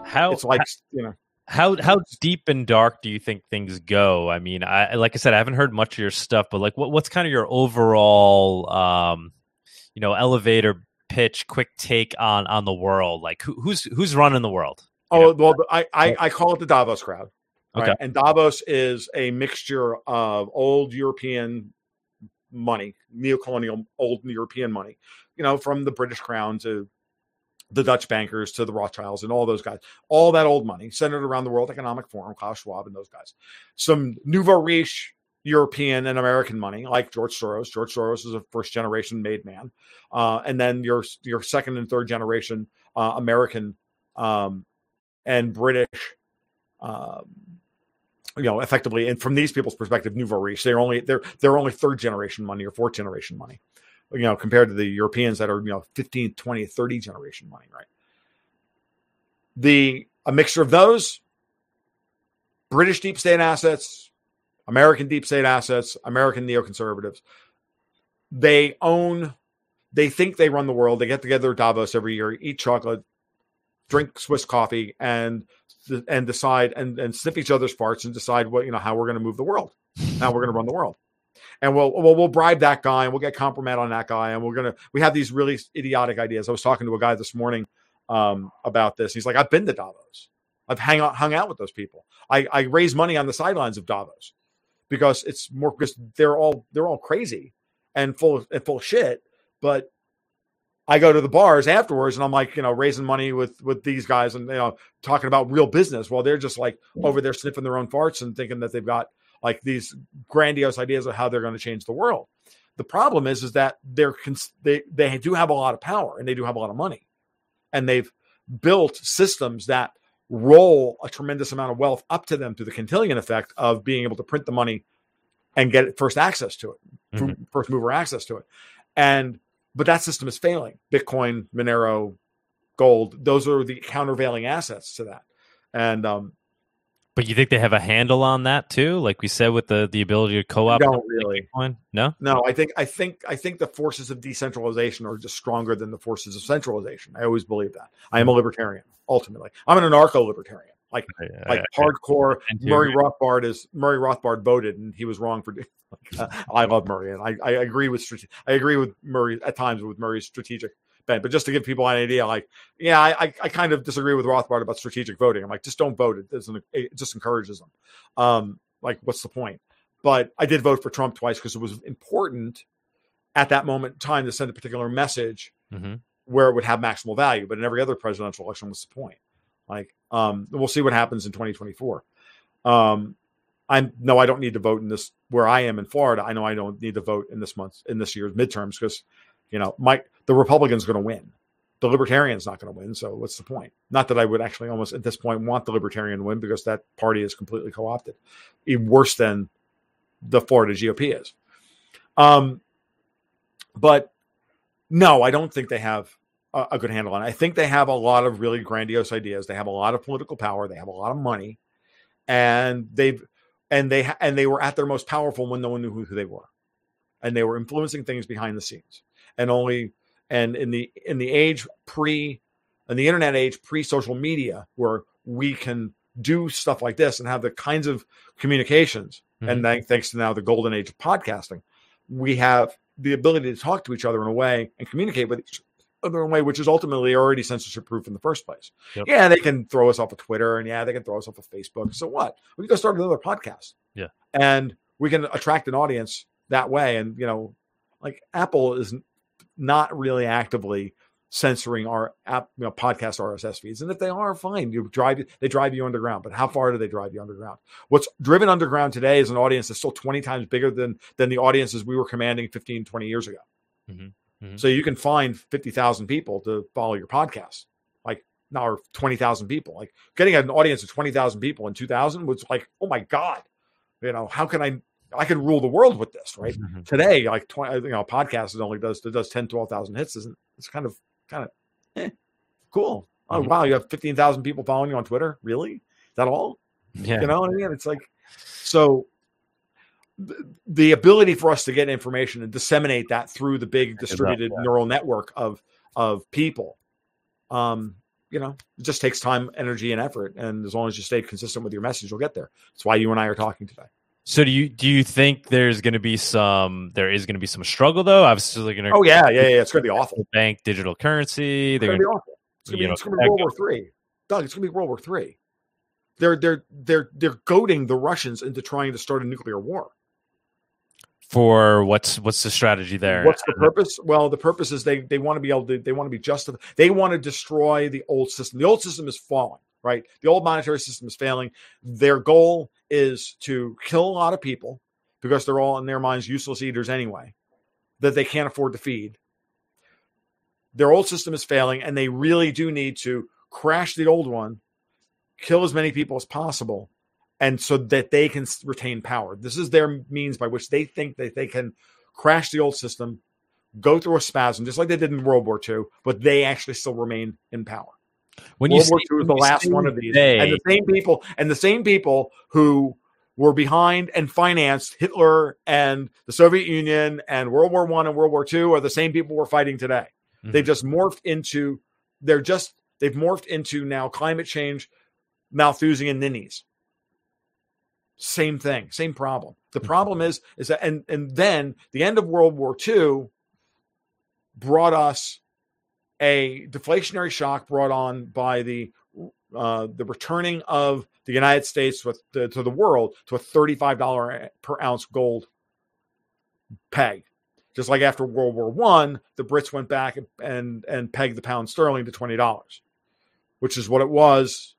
how it's like you know how how deep and dark do you think things go? I mean, I like I said, I haven't heard much of your stuff, but like, what, what's kind of your overall, um, you know, elevator pitch, quick take on on the world? Like, who, who's who's running the world? Oh know? well, I, I, I call it the Davos crowd. Right? Okay, and Davos is a mixture of old European money, neo-colonial old European money, you know, from the British Crown to the Dutch bankers to the Rothschilds and all those guys, all that old money centered around the World Economic Forum, Klaus Schwab and those guys. Some nouveau riche European and American money, like George Soros. George Soros is a first generation made man, uh, and then your your second and third generation uh, American um, and British, um, you know, effectively, and from these people's perspective, nouveau riche. They're only they're they're only third generation money or fourth generation money, you know, compared to the Europeans that are you know 15, 20, 30 generation money, right? The a mixture of those British deep state assets, American deep state assets, American neoconservatives. They own, they think they run the world. They get together at Davos every year, eat chocolate, drink Swiss coffee, and and decide and, and sniff each other's farts and decide what you know how we're going to move the world, how we're going to run the world. And we'll, we'll we'll bribe that guy and we'll get compromise on that guy and we're gonna we have these really idiotic ideas. I was talking to a guy this morning um, about this. He's like, I've been to Davos. I've hang out, hung out with those people. I, I raise money on the sidelines of Davos because it's more because they're all they're all crazy and full of, and full of shit. But I go to the bars afterwards and I'm like, you know, raising money with with these guys and you know talking about real business while they're just like over there sniffing their own farts and thinking that they've got like these grandiose ideas of how they're going to change the world. The problem is is that they're they they do have a lot of power and they do have a lot of money, and they've built systems that roll a tremendous amount of wealth up to them through the Cantillon effect of being able to print the money and get first access to it, mm-hmm. first mover access to it. And but that system is failing. Bitcoin, Monero, gold, those are the countervailing assets to that. And um but you think they have a handle on that too, like we said with the the ability to co-op? Don't really. No, no. I think I think I think the forces of decentralization are just stronger than the forces of centralization. I always believe that. I am a libertarian. Ultimately, I'm an anarcho-libertarian. Like I, like I, hardcore Murray Rothbard is Murray Rothbard voted and he was wrong for. Uh, I love Murray and I, I agree with I agree with Murray at times with Murray's strategic bent. But just to give people an idea, like, yeah, I, I kind of disagree with Rothbard about strategic voting. I'm like, just don't vote. It doesn't. It just encourages them. Um, like, what's the point? But I did vote for Trump twice because it was important at that moment in time to send a particular message mm-hmm. where it would have maximal value. But in every other presidential election, what's the point? Like, um, we'll see what happens in 2024. Um, I no, I don't need to vote in this where I am in Florida. I know I don't need to vote in this month in this year's midterms because you know, my the Republican's going to win. The Libertarian's not going to win. So what's the point? Not that I would actually almost at this point want the Libertarian win because that party is completely co-opted, even worse than the Florida GOP is. Um, but no, I don't think they have a, a good handle on it. I think they have a lot of really grandiose ideas. They have a lot of political power. They have a lot of money, and they've and they and they were at their most powerful when no one knew who, who they were, and they were influencing things behind the scenes and only and in the in the age pre in the internet age pre social media where we can do stuff like this and have the kinds of communications. Mm-hmm. and th- thanks to now the golden age of podcasting we have the ability to talk to each other in a way and communicate with each other in a way which is ultimately already censorship proof in the first place. Yep. yeah they can throw us off of twitter and yeah they can throw us off of facebook. So what? We can go start another podcast. Yeah. And we can attract an audience that way. And you know like apple is not really actively censoring our app, you know, podcast RSS feeds. And if they are, fine. You drive they drive you underground. But how far do they drive you underground? What's driven underground today is an audience that's still 20 times bigger than than the audiences we were commanding 15, 20 years ago. Mm-hmm. Mm-hmm. So you can find 50,000 people to follow your podcast. Like now or 20,000 people. Like getting an audience of 20,000 people in 2000 was like, oh my God. You know, how can I I can rule the world with this, right? Mm-hmm. Today, like 20, you know, podcast that only does that does 10, 12,000 hits isn't it's kind of kind of eh, cool. Oh mm-hmm. wow, you have 15,000 people following you on Twitter. Really? Is that all? Yeah. You know what I mean? It's like so the ability for us to get information and disseminate that through the big distributed neural network of of people um you know it just takes time energy and effort and as long as you stay consistent with your message you'll get there that's why you and i are talking today so do you do you think there's going to be some there is going to be some struggle though? Obviously, going to oh yeah yeah yeah it's going to be awful. Bank digital currency. It's going to be awful. It's going to be, be World War Three. Doug, it's going to be World War Three. They're they're they're they're goading the Russians into trying to start a nuclear war. For what's what's the strategy there? What's the purpose? Well, the purpose is they they want to be able to they want to be justified. They want to destroy the old system. The old system is falling right? The old monetary system is failing. Their goal is to kill a lot of people because they're all in their minds useless eaters anyway, that they can't afford to feed. their old system is failing and they really do need to crash the old one, kill as many people as possible, and so that they can retain power. This is their means by which they think that they can crash the old system, go through a spasm, just like they did in World War II, but they actually still remain in power. When World War II was the last one of these, and the same people, and the same people who were behind and financed Hitler and the Soviet Union and World War One and World War Two are the same people we're fighting today. Mm-hmm. They've just morphed into they're just they've morphed into now climate change, Malthusian ninnies. Same thing, same problem. The mm-hmm. problem is is that and and then the end of World War II brought us a deflationary shock brought on by the uh, the returning of the United States with the, to the world to a $35 per ounce gold peg. Just like after World War One, the Brits went back and and pegged the pound sterling to twenty dollars, which is what it was,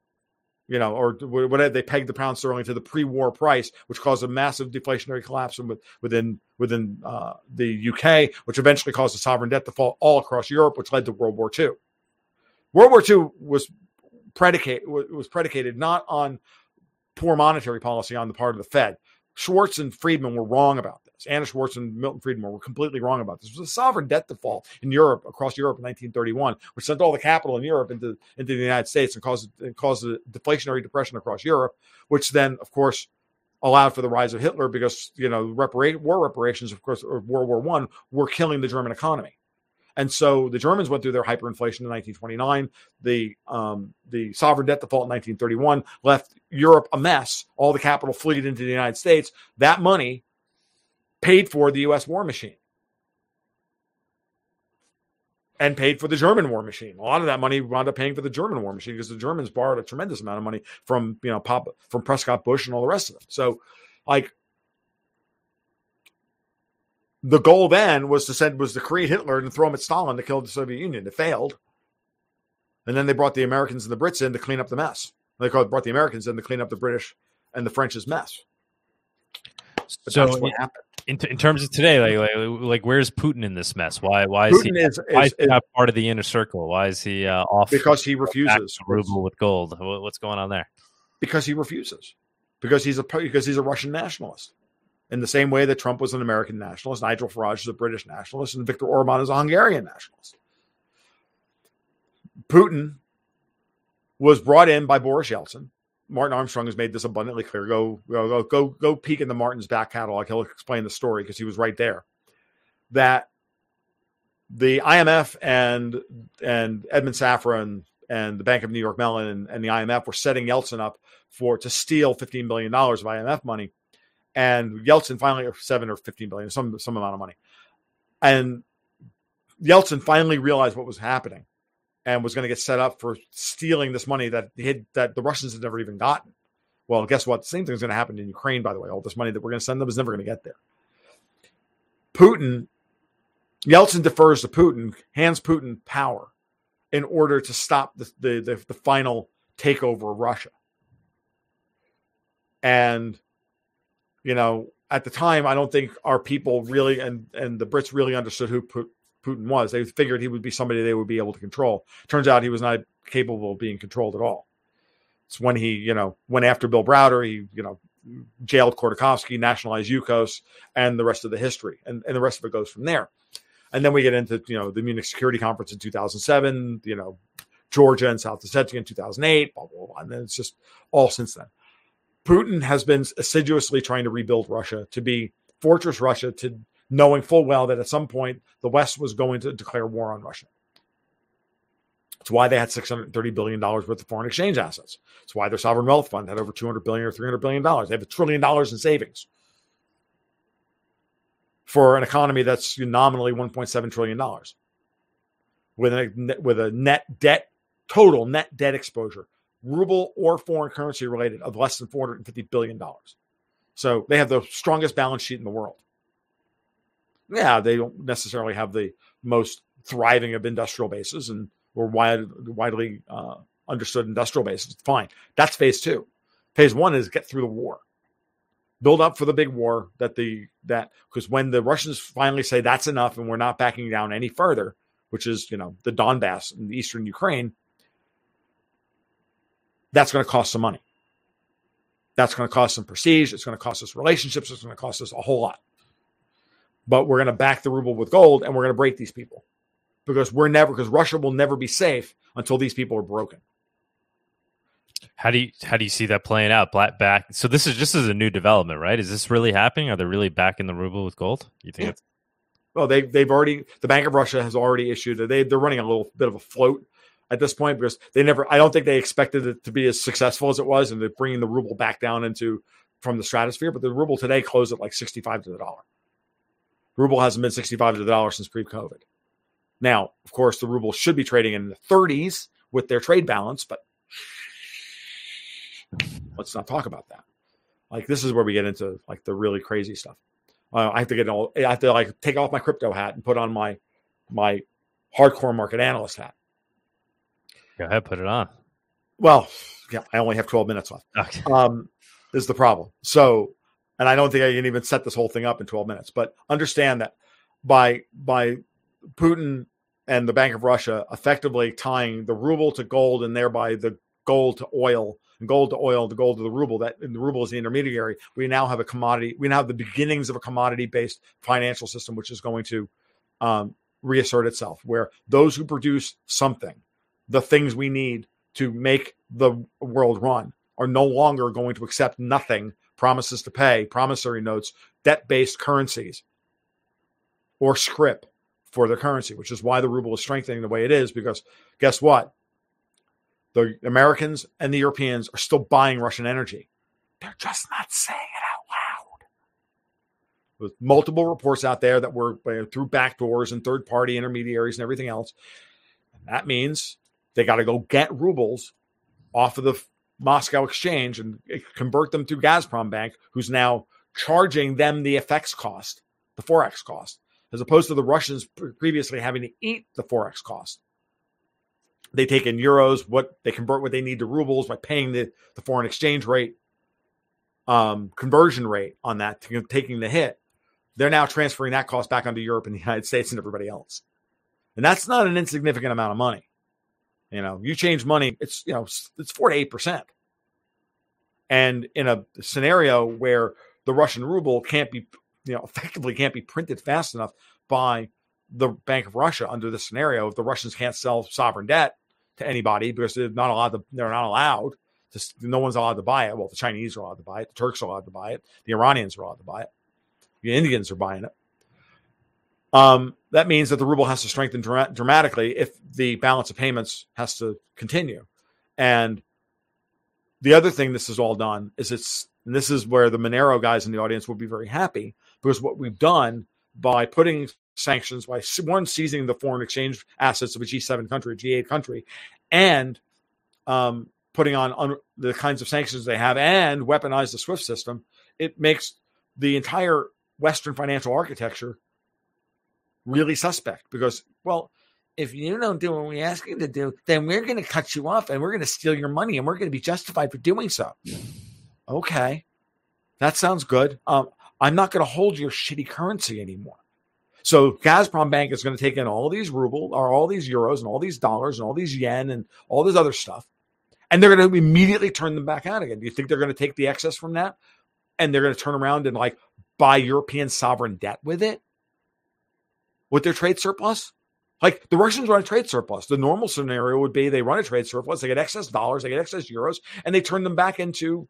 you know, or what they pegged the pound sterling to the pre-war price, which caused a massive deflationary collapse within within uh, the UK, which eventually caused a sovereign debt default all across Europe, which led to World War II. World War II was predicated was predicated not on poor monetary policy on the part of the Fed. Schwartz and Friedman were wrong about this. Anna Schwartz and Milton Friedman were completely wrong about this. It was a sovereign debt default in Europe, across Europe in 1931, which sent all the capital in Europe into, into the United States and caused, caused a deflationary depression across Europe, which then, of course, allowed for the rise of Hitler because, you know, repara- war reparations, of course, of World War One were killing the German economy. And so the Germans went through their hyperinflation in 1929. The um, the sovereign debt default in 1931 left Europe a mess. All the capital fled into the United States. That money paid for the U.S. war machine and paid for the German war machine. A lot of that money wound up paying for the German war machine because the Germans borrowed a tremendous amount of money from you know Pop from Prescott Bush and all the rest of them. So, like the goal then was to send was to create Hitler and throw him at Stalin to kill the Soviet Union. It failed, and then they brought the Americans and the Brits in to clean up the mess. They called brought the Americans in to clean up the British and the French's mess. But so what happened. In, in terms of today, like, like, like where's Putin in this mess? Why why is Putin he is, why is, is, he not part of the inner circle? Why is he uh, off? Because he refuses ruble with gold. What's going on there? Because he refuses. Because he's a because he's a Russian nationalist in the same way that Trump was an American nationalist, Nigel Farage is a British nationalist, and Viktor Orban is a Hungarian nationalist. Putin was brought in by Boris Yeltsin. Martin Armstrong has made this abundantly clear. Go go go go peek in the Martin's back catalog. He'll explain the story because he was right there. That the IMF and and Edmond Safra and, and the Bank of New York Mellon and, and the IMF were setting Yeltsin up for to steal $15 billion of IMF money and Yeltsin finally seven or fifteen billion, some some amount of money, and Yeltsin finally realized what was happening, and was going to get set up for stealing this money that had, that the Russians had never even gotten. Well, guess what? The same thing is going to happen in Ukraine. By the way, all this money that we're going to send them is never going to get there. Putin, Yeltsin defers to Putin, hands Putin power in order to stop the, the, the, the final takeover of Russia. And you know, at the time, I don't think our people really and and the Brits really understood who Putin was. They figured he would be somebody they would be able to control. Turns out he was not capable of being controlled at all. It's when he, you know, went after Bill Browder, he, you know, jailed Khodorkovsky, nationalized Yukos, and the rest of the history, and, and the rest of it goes from there. And then we get into, you know, the Munich Security Conference in 2007, you know, Georgia and South Ossetia in 2008, blah, blah, blah. And then it's just all since then. Putin has been assiduously trying to rebuild Russia to be fortress Russia, to knowing full well that at some point the West was going to declare war on Russia. It's why they had $630 billion worth of foreign exchange assets. It's why their sovereign wealth fund had over $200 billion or $300 billion. They have a trillion dollars in savings for an economy that's nominally $1.7 trillion with a, with a net debt, total net debt exposure ruble or foreign currency related of less than $450 billion. So they have the strongest balance sheet in the world. Yeah, they don't necessarily have the most thriving of industrial bases and or wide, widely uh, understood industrial bases. Fine. That's phase two. Phase one is get through the war. Build up for the big war that the that because when the Russians finally say that's enough and we're not backing down any further, which is you know the Donbass in eastern Ukraine, that's going to cost some money. That's going to cost some prestige. It's going to cost us relationships. It's going to cost us a whole lot. But we're going to back the ruble with gold, and we're going to break these people because we're never because Russia will never be safe until these people are broken. How do you how do you see that playing out? Black back. So this is just as a new development, right? Is this really happening? Are they really backing the ruble with gold? You think? Yeah. Well, they they've already the Bank of Russia has already issued they they're running a little bit of a float at this point because they never I don't think they expected it to be as successful as it was and they're bringing the ruble back down into from the stratosphere. But the ruble today closed at like sixty five to the dollar. Ruble hasn't been sixty five to the dollar since pre COVID. Now, of course, the ruble should be trading in the 30s with their trade balance, but let's not talk about that. Like this is where we get into like the really crazy stuff. Uh, I have to get all. I have to like take off my crypto hat and put on my my hardcore market analyst hat. Go ahead, put it on. Well, yeah, I only have 12 minutes left. Okay. Um, is the problem. So, and I don't think I can even set this whole thing up in 12 minutes. But understand that by by Putin and the Bank of Russia effectively tying the ruble to gold and thereby the gold to oil gold to oil, the gold to the ruble. That the ruble is the intermediary. We now have a commodity. We now have the beginnings of a commodity-based financial system, which is going to um, reassert itself, where those who produce something, the things we need to make the world run, are no longer going to accept nothing, promises to pay, promissory notes, debt-based currencies, or scrip for their currency, which is why the ruble is strengthening the way it is. Because guess what? The Americans and the Europeans are still buying Russian energy. They're just not saying it out loud. With multiple reports out there that were uh, through backdoors and third party intermediaries and everything else. And that means they got to go get rubles off of the Moscow exchange and convert them to Gazprom Bank, who's now charging them the FX cost, the Forex cost, as opposed to the Russians previously having to eat the Forex cost they take in euros, what they convert what they need to rubles by paying the, the foreign exchange rate, um, conversion rate on that, to, taking the hit. They're now transferring that cost back onto Europe and the United States and everybody else. And that's not an insignificant amount of money. You know, you change money, it's, you know, it's four to 8%. And in a scenario where the Russian ruble can't be, you know, effectively can't be printed fast enough by the Bank of Russia under this scenario, if the Russians can't sell sovereign debt to anybody because they're not allowed to, they're not allowed to, no one's allowed to buy it. Well, the Chinese are allowed to buy it, the Turks are allowed to buy it, the Iranians are allowed to buy it, the Indians are buying it. Um, that means that the ruble has to strengthen dra- dramatically if the balance of payments has to continue. And the other thing this is all done is it's, and this is where the Monero guys in the audience will be very happy because what we've done by putting sanctions by one seizing the foreign exchange assets of a G7 country, a G8 country, and um, putting on, on the kinds of sanctions they have and weaponize the SWIFT system, it makes the entire Western financial architecture really suspect because, well, if you don't do what we ask you to do, then we're going to cut you off and we're going to steal your money and we're going to be justified for doing so. Okay, that sounds good. Um, I'm not going to hold your shitty currency anymore. So Gazprom Bank is going to take in all these ruble or all these euros and all these dollars and all these yen and all this other stuff, and they're going to immediately turn them back out again. Do you think they're going to take the excess from that and they're going to turn around and like buy European sovereign debt with it, with their trade surplus? Like the Russians run a trade surplus. The normal scenario would be they run a trade surplus, they get excess dollars, they get excess euros, and they turn them back into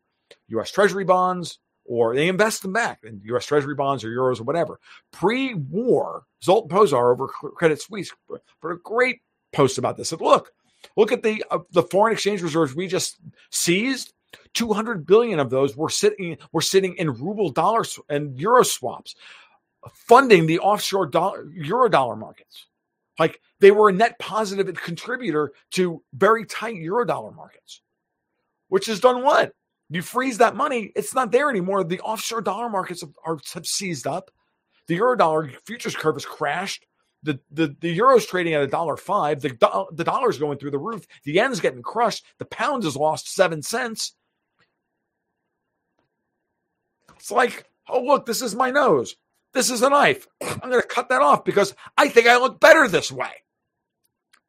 U.S. Treasury bonds, or they invest them back in U.S. Treasury bonds or euros or whatever. Pre-war, Zoltan Pozsar over Credit Suisse put a great post about this. Said, look, look at the uh, the foreign exchange reserves we just seized. 200 billion of those were sitting were sitting in ruble dollars and euro swaps, funding the offshore dollar, euro dollar markets. Like they were a net positive contributor to very tight euro dollar markets, which has done what? You freeze that money, it's not there anymore. The offshore dollar markets have, are, seized up. The euro dollar futures curve has crashed. The, the, the euro's trading at a dollar five. The, do, the dollar's going through the roof. The yen's getting crushed. The pound has lost seven cents. It's like, oh, look, this is my nose. This is a knife. I'm going to cut that off because I think I look better this way.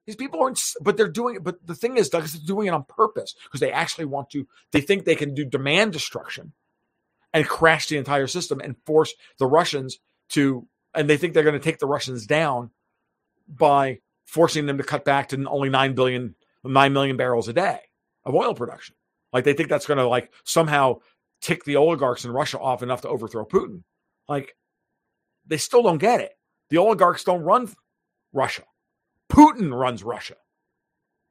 These people aren't, but they're doing it. But the thing is, Doug, is doing it on purpose because they actually want to. They think they can do demand destruction and crash the entire system and force the Russians to, and they think they're going to take the Russians down by forcing them to cut back to only 9 billion, 9 million barrels a day of oil production. Like they think that's going to like somehow tick the oligarchs in Russia off enough to overthrow Putin. Like they still don't get it. The oligarchs don't run Russia. Putin runs Russia.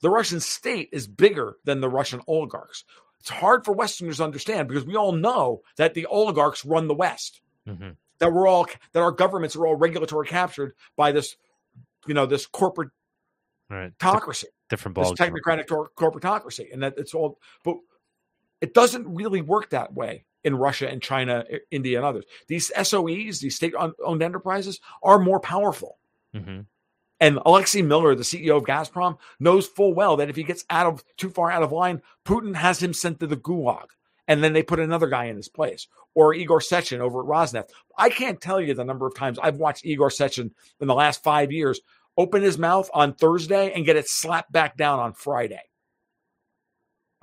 The Russian state is bigger than the Russian oligarchs. It's hard for Westerners to understand because we all know that the oligarchs run the West. Mm-hmm. That we're all that our governments are all regulatory captured by this, you know, this corporate right. autocracy, different ball, this technocratic corporatocracy, and that it's all. But it doesn't really work that way in Russia and China, India, and others. These SOEs, these state-owned enterprises, are more powerful. Mm-hmm. And Alexei Miller, the CEO of Gazprom, knows full well that if he gets out of too far out of line, Putin has him sent to the gulag. And then they put another guy in his place, or Igor Sechin over at Rosneft. I can't tell you the number of times I've watched Igor Sechin in the last five years open his mouth on Thursday and get it slapped back down on Friday.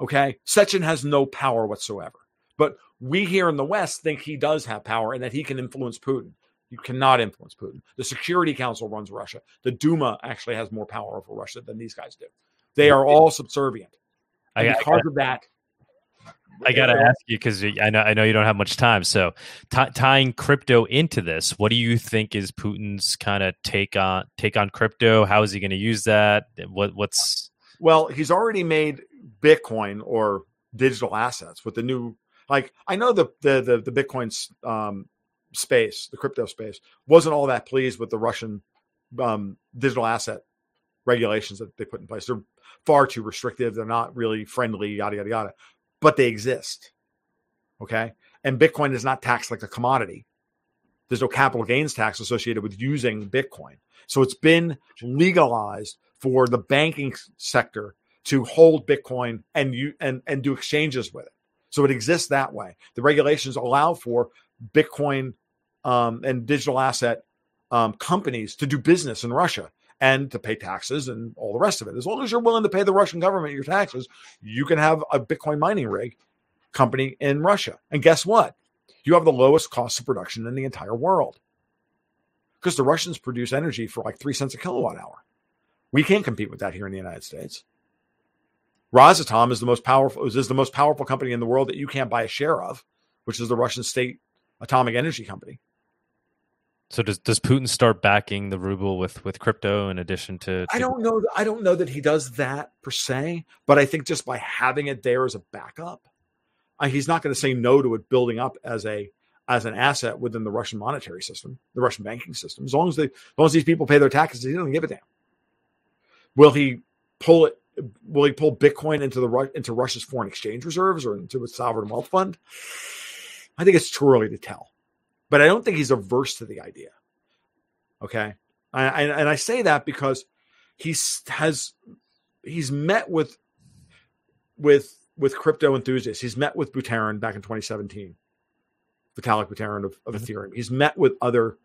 Okay. Sechin has no power whatsoever. But we here in the West think he does have power and that he can influence Putin. You cannot influence Putin. The Security Council runs Russia. The Duma actually has more power over Russia than these guys do. They are all subservient. And I, because I, of that, I got to ask you because I know I know you don't have much time. So t- tying crypto into this, what do you think is Putin's kind of take on take on crypto? How is he going to use that? What what's well, he's already made Bitcoin or digital assets with the new like I know the the the, the Bitcoin's um, space, the crypto space, wasn't all that pleased with the Russian um, digital asset regulations that they put in place. They're far too restrictive. They're not really friendly, yada yada yada. But they exist. Okay. And Bitcoin is not taxed like a commodity. There's no capital gains tax associated with using Bitcoin. So it's been legalized for the banking sector to hold Bitcoin and you and, and do exchanges with it. So it exists that way. The regulations allow for Bitcoin um, and digital asset um, companies to do business in Russia and to pay taxes and all the rest of it. As long as you're willing to pay the Russian government your taxes, you can have a Bitcoin mining rig company in Russia. And guess what? You have the lowest cost of production in the entire world because the Russians produce energy for like three cents a kilowatt hour. We can't compete with that here in the United States. Rosatom is the most powerful is the most powerful company in the world that you can't buy a share of, which is the Russian state atomic energy company. So does does Putin start backing the ruble with with crypto in addition to, to... I don't know I don't know that he does that per se, but I think just by having it there as a backup, uh, he's not going to say no to it building up as a as an asset within the Russian monetary system, the Russian banking system. As long as they as long as these people pay their taxes, he doesn't give a damn. Will he pull it will he pull Bitcoin into the into Russia's foreign exchange reserves or into a sovereign wealth fund? I think it's too early to tell, but I don't think he's averse to the idea. Okay, I, I, and I say that because he's has he's met with with with crypto enthusiasts. He's met with Buterin back in 2017, Vitalik Buterin of, of mm-hmm. Ethereum. He's met with other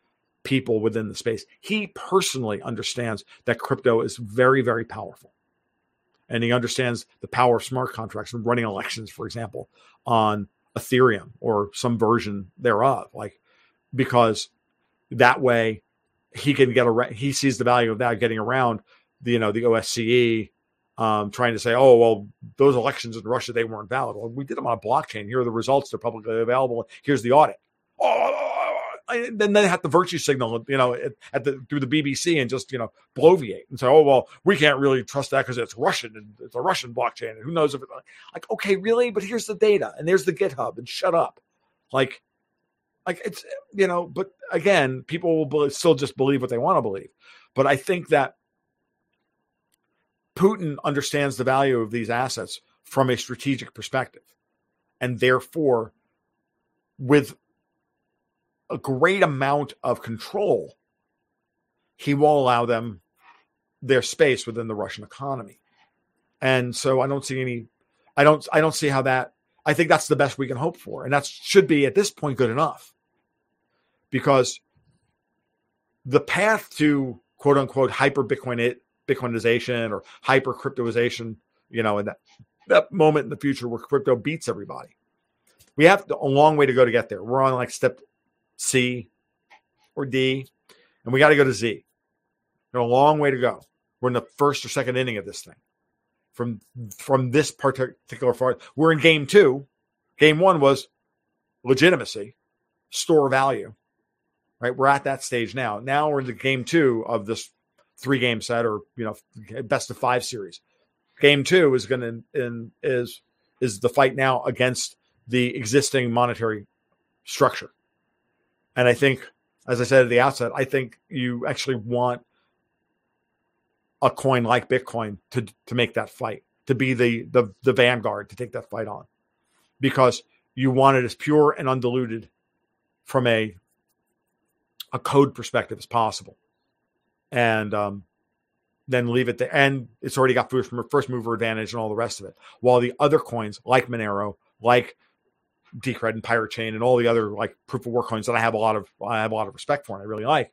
people within the space. He personally understands that crypto is very, very powerful and he understands the power of smart contracts and running elections, for example, on Ethereum or some version thereof. Like because that way he can get around. He sees the value of that getting around the you know the OSCE. Um, trying to say, oh well, those elections in Russia they weren't valid. Well, we did them on a blockchain. Here are the results; they're publicly available. Here's the audit. Oh, then they have to virtue signal, you know, at the through the BBC and just you know bloviate and say, oh well, we can't really trust that because it's Russian and it's a Russian blockchain and who knows if it like okay really, but here's the data and there's the GitHub and shut up, like, like it's you know, but again, people will still just believe what they want to believe, but I think that Putin understands the value of these assets from a strategic perspective, and therefore, with a great amount of control, he won't allow them their space within the Russian economy. And so I don't see any I don't I don't see how that I think that's the best we can hope for. And that should be at this point good enough. Because the path to quote unquote hyper Bitcoin Bitcoinization or hyper cryptoization, you know, in that, that moment in the future where crypto beats everybody. We have a long way to go to get there. We're on like step C or D, and we got to go to Z. There's a long way to go. We're in the first or second inning of this thing. From from this particular part, we're in game two. Game one was legitimacy, store value. Right, we're at that stage now. Now we're in the game two of this three game set, or you know, best of five series. Game two is going to is is the fight now against the existing monetary structure. And I think, as I said at the outset, I think you actually want a coin like Bitcoin to to make that fight, to be the the the vanguard to take that fight on, because you want it as pure and undiluted from a a code perspective as possible, and um, then leave it there. And it's already got first mover advantage and all the rest of it. While the other coins like Monero, like Decred and Pirate Chain and all the other like proof of work coins that I have a lot of I have a lot of respect for and I really like,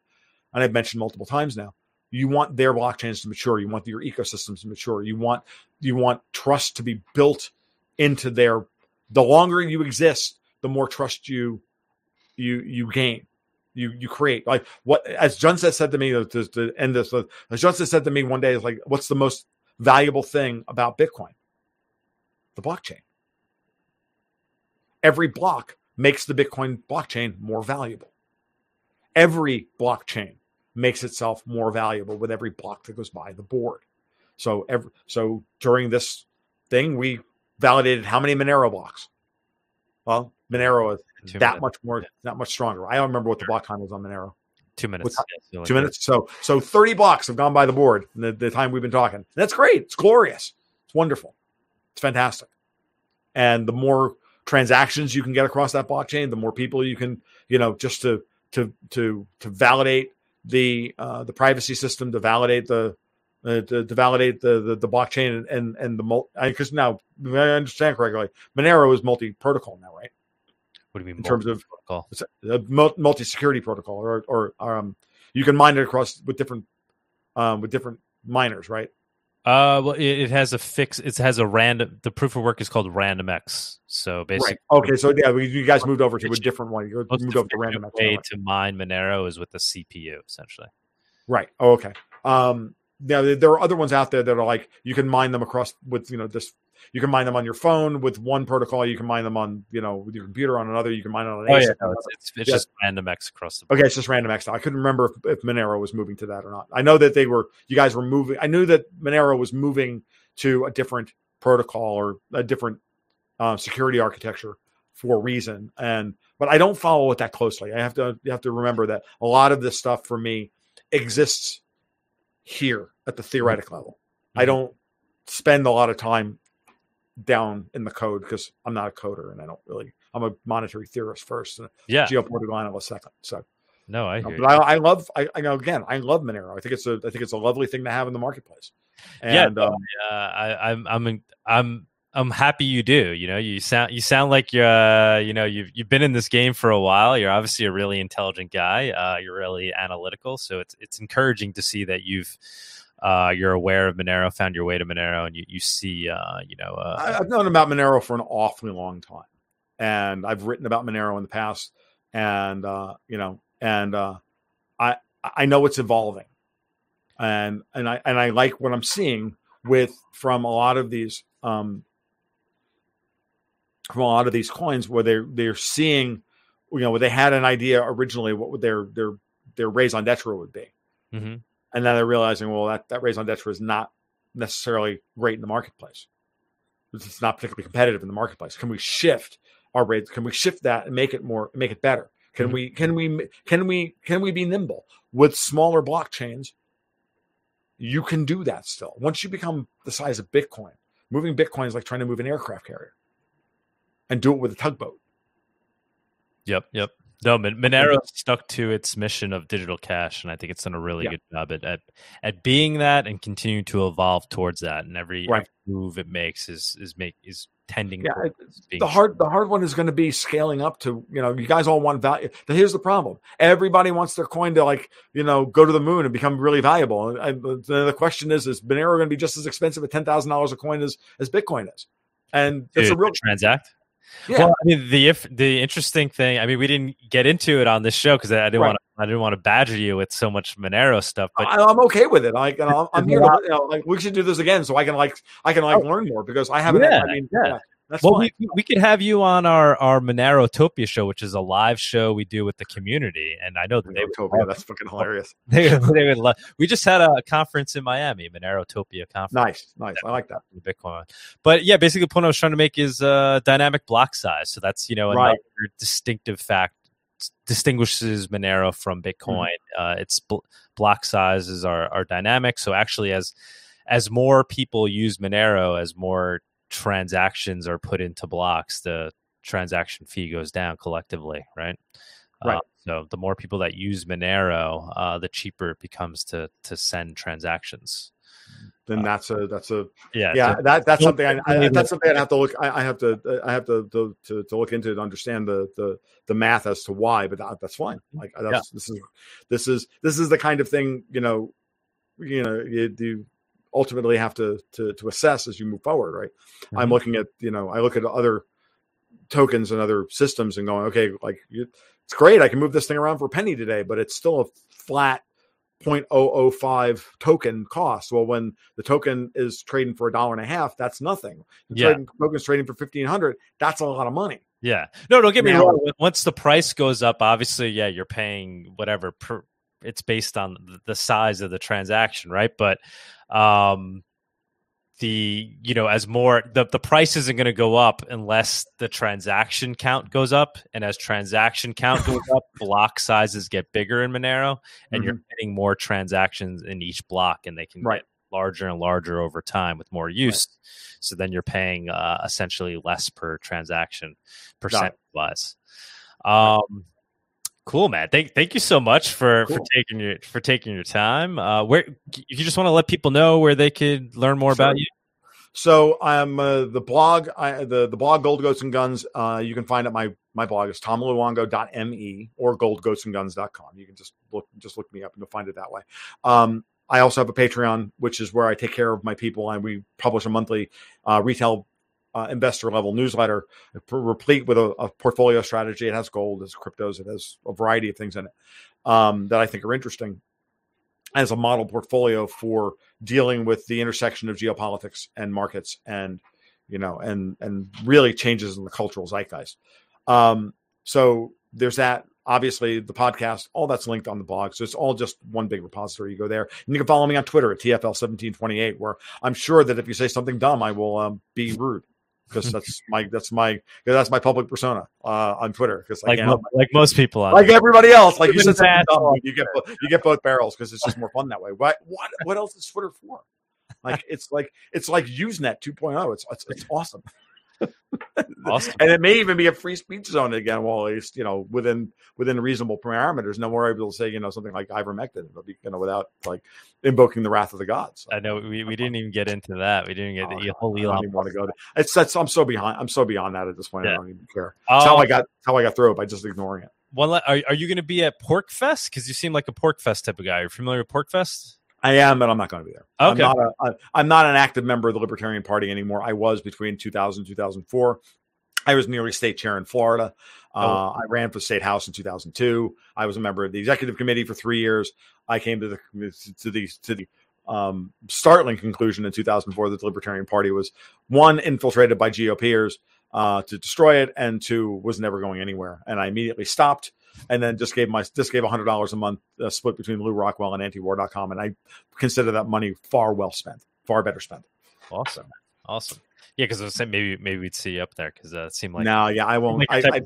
and I've mentioned multiple times now. You want their blockchains to mature. You want your ecosystems to mature. You want you want trust to be built into their. The longer you exist, the more trust you you you gain you you create like what as Junset said to me to, to end this as Junset said to me one day is like what's the most valuable thing about Bitcoin? The blockchain. Every block makes the Bitcoin blockchain more valuable. Every blockchain makes itself more valuable with every block that goes by the board. So every so during this thing we validated how many Monero blocks? Well, Monero is Two that minutes. much more, that much stronger. I don't remember what the block time was on Monero. Two minutes. Yeah, two minutes. So so thirty blocks have gone by the board in the, the time we've been talking. That's great. It's glorious. It's wonderful. It's fantastic. And the more transactions you can get across that blockchain, the more people you can, you know, just to to to to validate the uh, the privacy system, to validate the uh, to, to, validate the, the, the blockchain and and, and the because now I understand correctly, Monero is multi protocol now, right? What do you mean? In terms of protocol? multi security protocol, or or um, you can mine it across with different um, with different miners, right? Uh, well, it, it, has a fix. It has a random. The proof of work is called RandomX. So basically, right. okay. So yeah, you guys moved over to a different one. You moved over to RandomX. Way to mine Monero is with the CPU, essentially. Right. Oh, okay. Um, now there are other ones out there that are like you can mine them across with you know this you can mine them on your phone with one protocol. You can mine them on, you know, with your computer on another. You can mine it on an oh, yeah, no, it's, it's, it's yeah. just random X across the board. Okay, it's just random X. I couldn't remember if, if, Monero was moving to that or not. I know that they were, you guys were moving. I knew that Monero was moving to a different protocol or a different uh, security architecture for a reason. And, but I don't follow it that closely. I have to, you have to remember that a lot of this stuff for me exists here at the theoretic level. Mm-hmm. I don't spend a lot of time down in the code because I'm not a coder and I don't really. I'm a monetary theorist first, and yeah, geopolitical analyst second. So no, I. but I, I, love. I, I know again. I love Monero. I think it's a. I think it's a lovely thing to have in the marketplace. And, yeah, um, uh, I, I'm. I'm. I'm. I'm happy you do. You know, you sound you sound like you're. Uh, you know, you've you've been in this game for a while. You're obviously a really intelligent guy. Uh, you're really analytical. So it's it's encouraging to see that you've uh, you're aware of Monero, found your way to Monero, and you, you see, uh, you know, uh, I've known about Monero for an awfully long time, and I've written about Monero in the past, and uh, you know, and uh, I I know it's evolving, and and I and I like what I'm seeing with from a lot of these um, from a lot of these coins where they're they're seeing, you know, where they had an idea originally what would their their their raison d'etre would be. Mm-hmm and now they're realizing, well, that that raison d'etre is not necessarily great in the marketplace. It's not particularly competitive in the marketplace. Can we shift our rates? Can we shift that and make it more, make it better? Can mm-hmm. we, can we, can we, can we be nimble with smaller blockchains? You can do that still. Once you become the size of Bitcoin, moving Bitcoin is like trying to move an aircraft carrier and do it with a tugboat. Yep. Yep. No, Monero stuck to its mission of digital cash, and I think it's done a really yeah. good job at, at, at being that and continuing to evolve towards that. And every, right. every, move it makes is is make is tending. Yeah, the hard the hard one is going to be scaling up to you know you guys all want value. Here's the problem: everybody wants their coin to like you know go to the moon and become really valuable. And the, the question is: is Monero going to be just as expensive at ten thousand dollars a coin as as Bitcoin is? And it's a real transact. Yeah. Well, I mean, the if the interesting thing, I mean, we didn't get into it on this show because I, didn't right. want to. I didn't want to badger you with so much Monero stuff, but I, am okay with it. I, I'm, I'm here. To, you know, like we should do this again, so I can like I can like oh, learn more because I haven't. Yeah, I mean, yeah. That's well, we, we could have you on our our Monerotopia show, which is a live show we do with the community, and I know that they would that's fucking hilarious. They, they would love. We just had a conference in Miami, Monerotopia conference. Nice, nice. I like that. Bitcoin, but yeah, basically, the point I was trying to make is uh, dynamic block size. So that's you know another right. distinctive fact distinguishes Monero from Bitcoin. Mm-hmm. Uh, its bl- block sizes are are dynamic. So actually, as as more people use Monero, as more transactions are put into blocks, the transaction fee goes down collectively, right? Right. Uh, so the more people that use Monero, uh, the cheaper it becomes to to send transactions. Then uh, that's a that's a yeah yeah that that's something I, I that's something I have to look I, I, have to I have to, to to, to look into to understand the, the the math as to why, but that, that's fine. Like that's yeah. this is this is this is the kind of thing you know you know you do ultimately have to to, to assess as you move forward right? Mm-hmm. i'm looking at you know i look at other tokens and other systems and going okay like it's great i can move this thing around for a penny today but it's still a flat 0.005 token cost. Well when the token is trading for a dollar and a half that's nothing. The yeah. trading, token's trading for 1500 that's a lot of money. Yeah. No don't get me now, wrong once the price goes up obviously yeah you're paying whatever per it's based on the size of the transaction right but um, the you know as more the, the price isn't going to go up unless the transaction count goes up and as transaction count goes up block sizes get bigger in monero and mm-hmm. you're getting more transactions in each block and they can right. get larger and larger over time with more use right. so then you're paying uh, essentially less per transaction percent wise um Cool, man. Thank thank you so much for cool. for taking your for taking your time. Uh, where you just want to let people know where they could learn more sure. about you. So I'm uh, the blog, I, the the blog Gold Goats and Guns. Uh, you can find at my my blog is tomluongo.me or goldgoatsandguns.com. You can just look just look me up and you'll find it that way. Um, I also have a Patreon, which is where I take care of my people, and we publish a monthly uh, retail uh, investor level newsletter, replete with a, a, portfolio strategy. It has gold, it has cryptos, it has a variety of things in it um, that I think are interesting as a model portfolio for dealing with the intersection of geopolitics and markets and you know and and really changes in the cultural zeitgeist. Um, so there's that. Obviously, the podcast, all that's linked on the blog. So it's all just one big repository. You go there. And you can follow me on Twitter at TFL1728, where I'm sure that if you say something dumb, I will um, be rude because that's my that's my that's my public persona uh, on Twitter. Because like mo- like most people, like everybody else, like you said, you get you get both barrels because it's just more fun that way. What what what else is Twitter for? Like it's like it's like Usenet 2.0. It's it's, it's awesome awesome. and it may even be a free speech zone again, well, at least you know within within reasonable parameters. No more able to say you know something like ivermectin. It'll be you know without like invoking the wrath of the gods. I know we, we didn't even get into that. We didn't get oh, the whole Elon. I don't even want to go. To, it's that's I'm so behind. I'm so beyond that at this point. Yeah. I don't even care. Um, how I got how I got through it by just ignoring it. One, are, are you going to be at PorcFest? Because you seem like a PorcFest type of guy. You're familiar with PorcFest? I am, but I'm not going to be there. Okay. I'm not, a, I'm not an active member of the Libertarian Party anymore. I was between 2000 and 2004. I was nearly state chair in Florida. Oh. Uh, I ran for state house in 2002. I was a member of the executive committee for three years. I came to the to the to the um, startling conclusion in 2004 that the Libertarian Party was one infiltrated by GOPers uh, to destroy it, and two was never going anywhere. And I immediately stopped and then just gave my just gave hundred dollars a month uh, split between Lew Rockwell and antiwar.com. And I consider that money far well spent, far better spent. Awesome, awesome. Yeah, because I was saying maybe maybe we'd see you up there because uh, it seemed like no, yeah, I won't. Like I,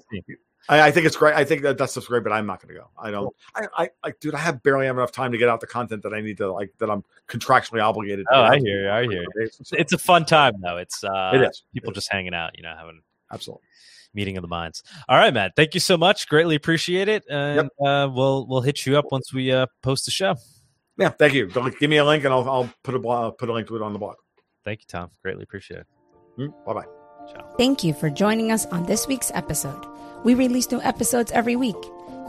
I, I, think it's great. I think that that's great, but I'm not going to go. I don't. I, I, I, dude, I have barely have enough time to get out the content that I need to like that I'm contractually obligated. to Oh, I hear you. I hear you. So. It's a fun time though. It's uh, it is people it just hanging out, you know, having absolutely meeting of the minds. All right, Matt. Thank you so much. Greatly appreciate it. And yep. uh, we'll we'll hit you up once we uh, post the show. Yeah, thank you. Give me a link, and I'll I'll put a blog, put a link to it on the blog. Thank you, Tom. Greatly appreciate it. Mm, bye bye. Thank you for joining us on this week's episode. We release new episodes every week.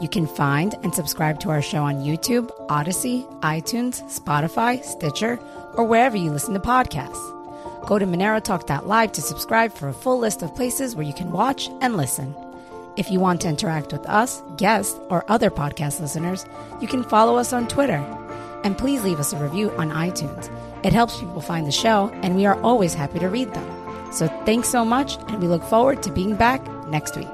You can find and subscribe to our show on YouTube, Odysee, iTunes, Spotify, Stitcher, or wherever you listen to podcasts. Go to MoneroTalk.live to subscribe for a full list of places where you can watch and listen. If you want to interact with us, guests, or other podcast listeners, you can follow us on Twitter. And please leave us a review on iTunes. It helps people find the show, and we are always happy to read them. So thanks so much, and we look forward to being back next week.